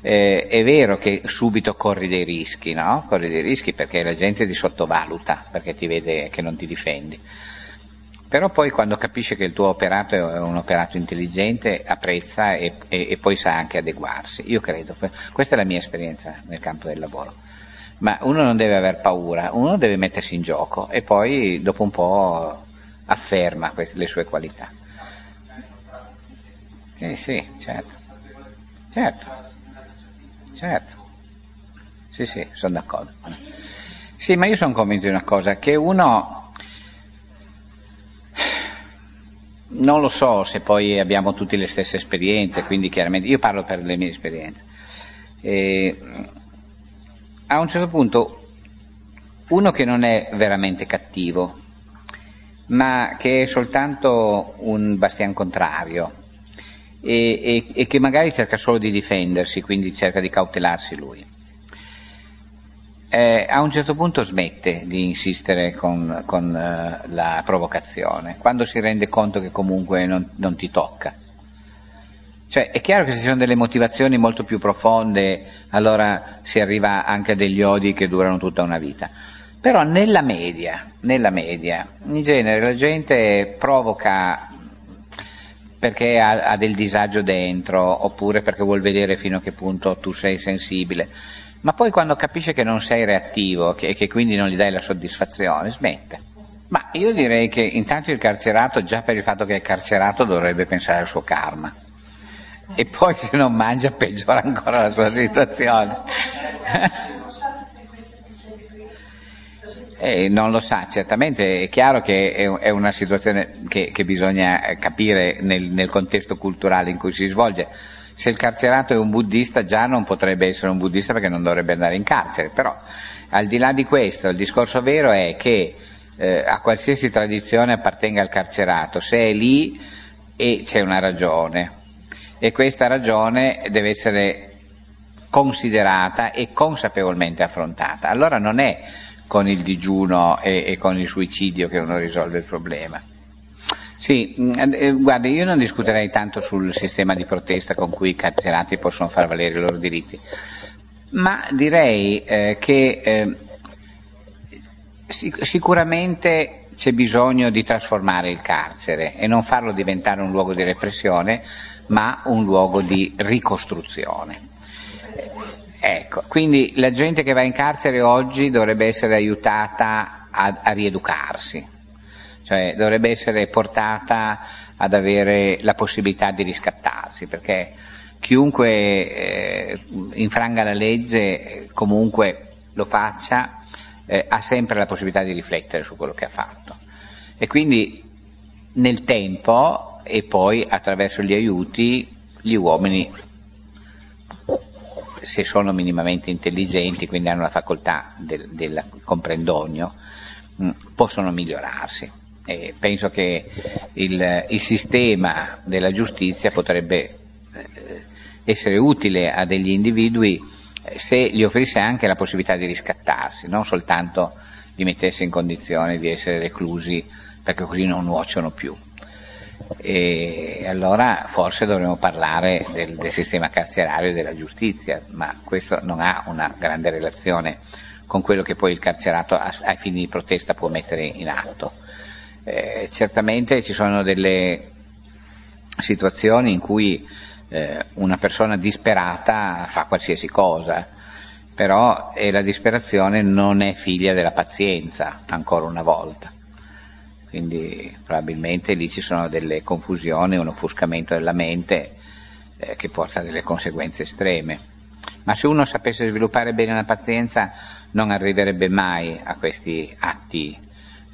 Eh, è vero che subito corri dei rischi, no? Corri dei rischi perché la gente ti sottovaluta, perché ti vede che non ti difendi. Però poi quando capisce che il tuo operato è un operato intelligente, apprezza e, e, e poi sa anche adeguarsi. Io credo, questa è la mia esperienza nel campo del lavoro ma uno non deve aver paura, uno deve mettersi in gioco e poi dopo un po' afferma queste, le sue qualità. Sì, sì, certo. Certo. Certo. Sì, sì, sono d'accordo. Sì, ma io sono convinto di una cosa, che uno non lo so se poi abbiamo tutte le stesse esperienze, quindi chiaramente io parlo per le mie esperienze. E, a un certo punto Uno che non è veramente cattivo, ma che è soltanto un bastian contrario e, e, e che magari cerca solo di difendersi, quindi cerca di cautelarsi lui. Eh, a un certo punto smette di insistere con, con eh, la provocazione, quando si rende conto che comunque non, non, ti tocca. Cioè, è chiaro che se ci sono delle motivazioni molto più profonde, allora si arriva anche a degli odi che durano tutta una vita. Però nella media, nella media, in genere la gente provoca perché ha, ha, del disagio dentro, oppure perché vuol vedere fino a che punto tu sei sensibile. Ma poi quando capisce che non sei reattivo e che quindi non gli dai la soddisfazione, smette. Ma io direi che intanto il carcerato, già per il fatto che è carcerato, dovrebbe pensare al suo karma. E poi se non mangia peggiora ancora la sua situazione. [laughs] Eh, non lo sa, certamente è chiaro che è, una situazione che, che, bisogna capire nel, nel contesto culturale in cui si svolge. Se il carcerato è un buddista già non potrebbe essere un buddista perché non dovrebbe andare in carcere, però al di là di questo il discorso vero è che eh, a qualsiasi tradizione appartenga il carcerato, se è lì e c'è una ragione e questa ragione deve essere considerata e consapevolmente affrontata. Allora non è con il digiuno e, e, con il suicidio che uno risolve il problema. Sì, mm, eh, guardi, io non discuterei tanto sul sistema di protesta con cui i carcerati possono far valere i loro diritti, ma direi eh, che eh, sic- sicuramente c'è bisogno di trasformare il carcere e non farlo diventare un luogo di repressione, ma un luogo di ricostruzione. Ecco, quindi la gente che va in carcere oggi dovrebbe essere aiutata a, a rieducarsi, cioè dovrebbe essere portata ad avere la possibilità di riscattarsi, perché chiunque eh, infranga la legge comunque lo faccia, eh, ha sempre la possibilità di riflettere su quello che ha fatto. E quindi nel tempo e poi attraverso gli aiuti gli uomini se sono minimamente intelligenti, quindi hanno la facoltà del, del comprendogno, mm, possono migliorarsi. E penso che il, il, sistema della giustizia potrebbe eh, essere utile a degli individui eh, se gli offrisse anche la possibilità di riscattarsi, non soltanto di mettersi in condizione di essere reclusi perché così non nuociono più e allora forse dovremmo parlare del, del, sistema carcerario e della giustizia, ma questo non ha una grande relazione con quello che poi il carcerato ai fini di protesta può mettere in atto. Eh, certamente ci sono delle situazioni in cui eh, una persona disperata fa qualsiasi cosa, però la disperazione non è figlia della pazienza, ancora una volta quindi probabilmente lì ci sono delle confusioni, un offuscamento della mente eh, che porta a delle conseguenze estreme. Ma se uno sapesse sviluppare bene la pazienza non arriverebbe mai a questi atti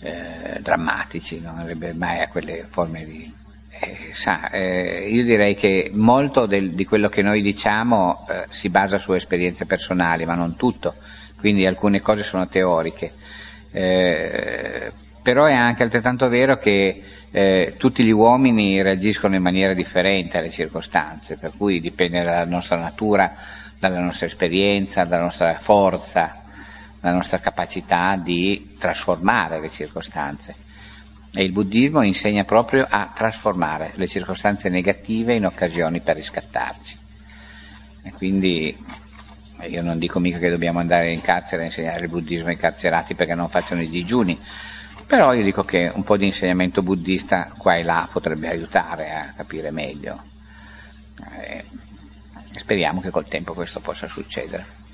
eh, drammatici, non arriverebbe mai a quelle forme di... Eh, sa, eh, io direi che molto del, di quello che noi diciamo eh, si basa su esperienze personali, ma non tutto, quindi alcune cose sono teoriche eh, però è anche altrettanto vero che eh, tutti gli uomini reagiscono in maniera differente alle circostanze, per cui dipende dalla nostra natura, dalla nostra esperienza, dalla nostra forza, dalla nostra capacità di trasformare le circostanze. E il buddismo insegna proprio a trasformare le circostanze negative in occasioni per riscattarci. E quindi io non dico mica che dobbiamo andare in carcere a insegnare il buddismo ai carcerati perché non facciano i digiuni, però io dico che un po' di insegnamento buddista qua e là potrebbe aiutare a capire meglio. Eh, speriamo che col tempo questo possa succedere.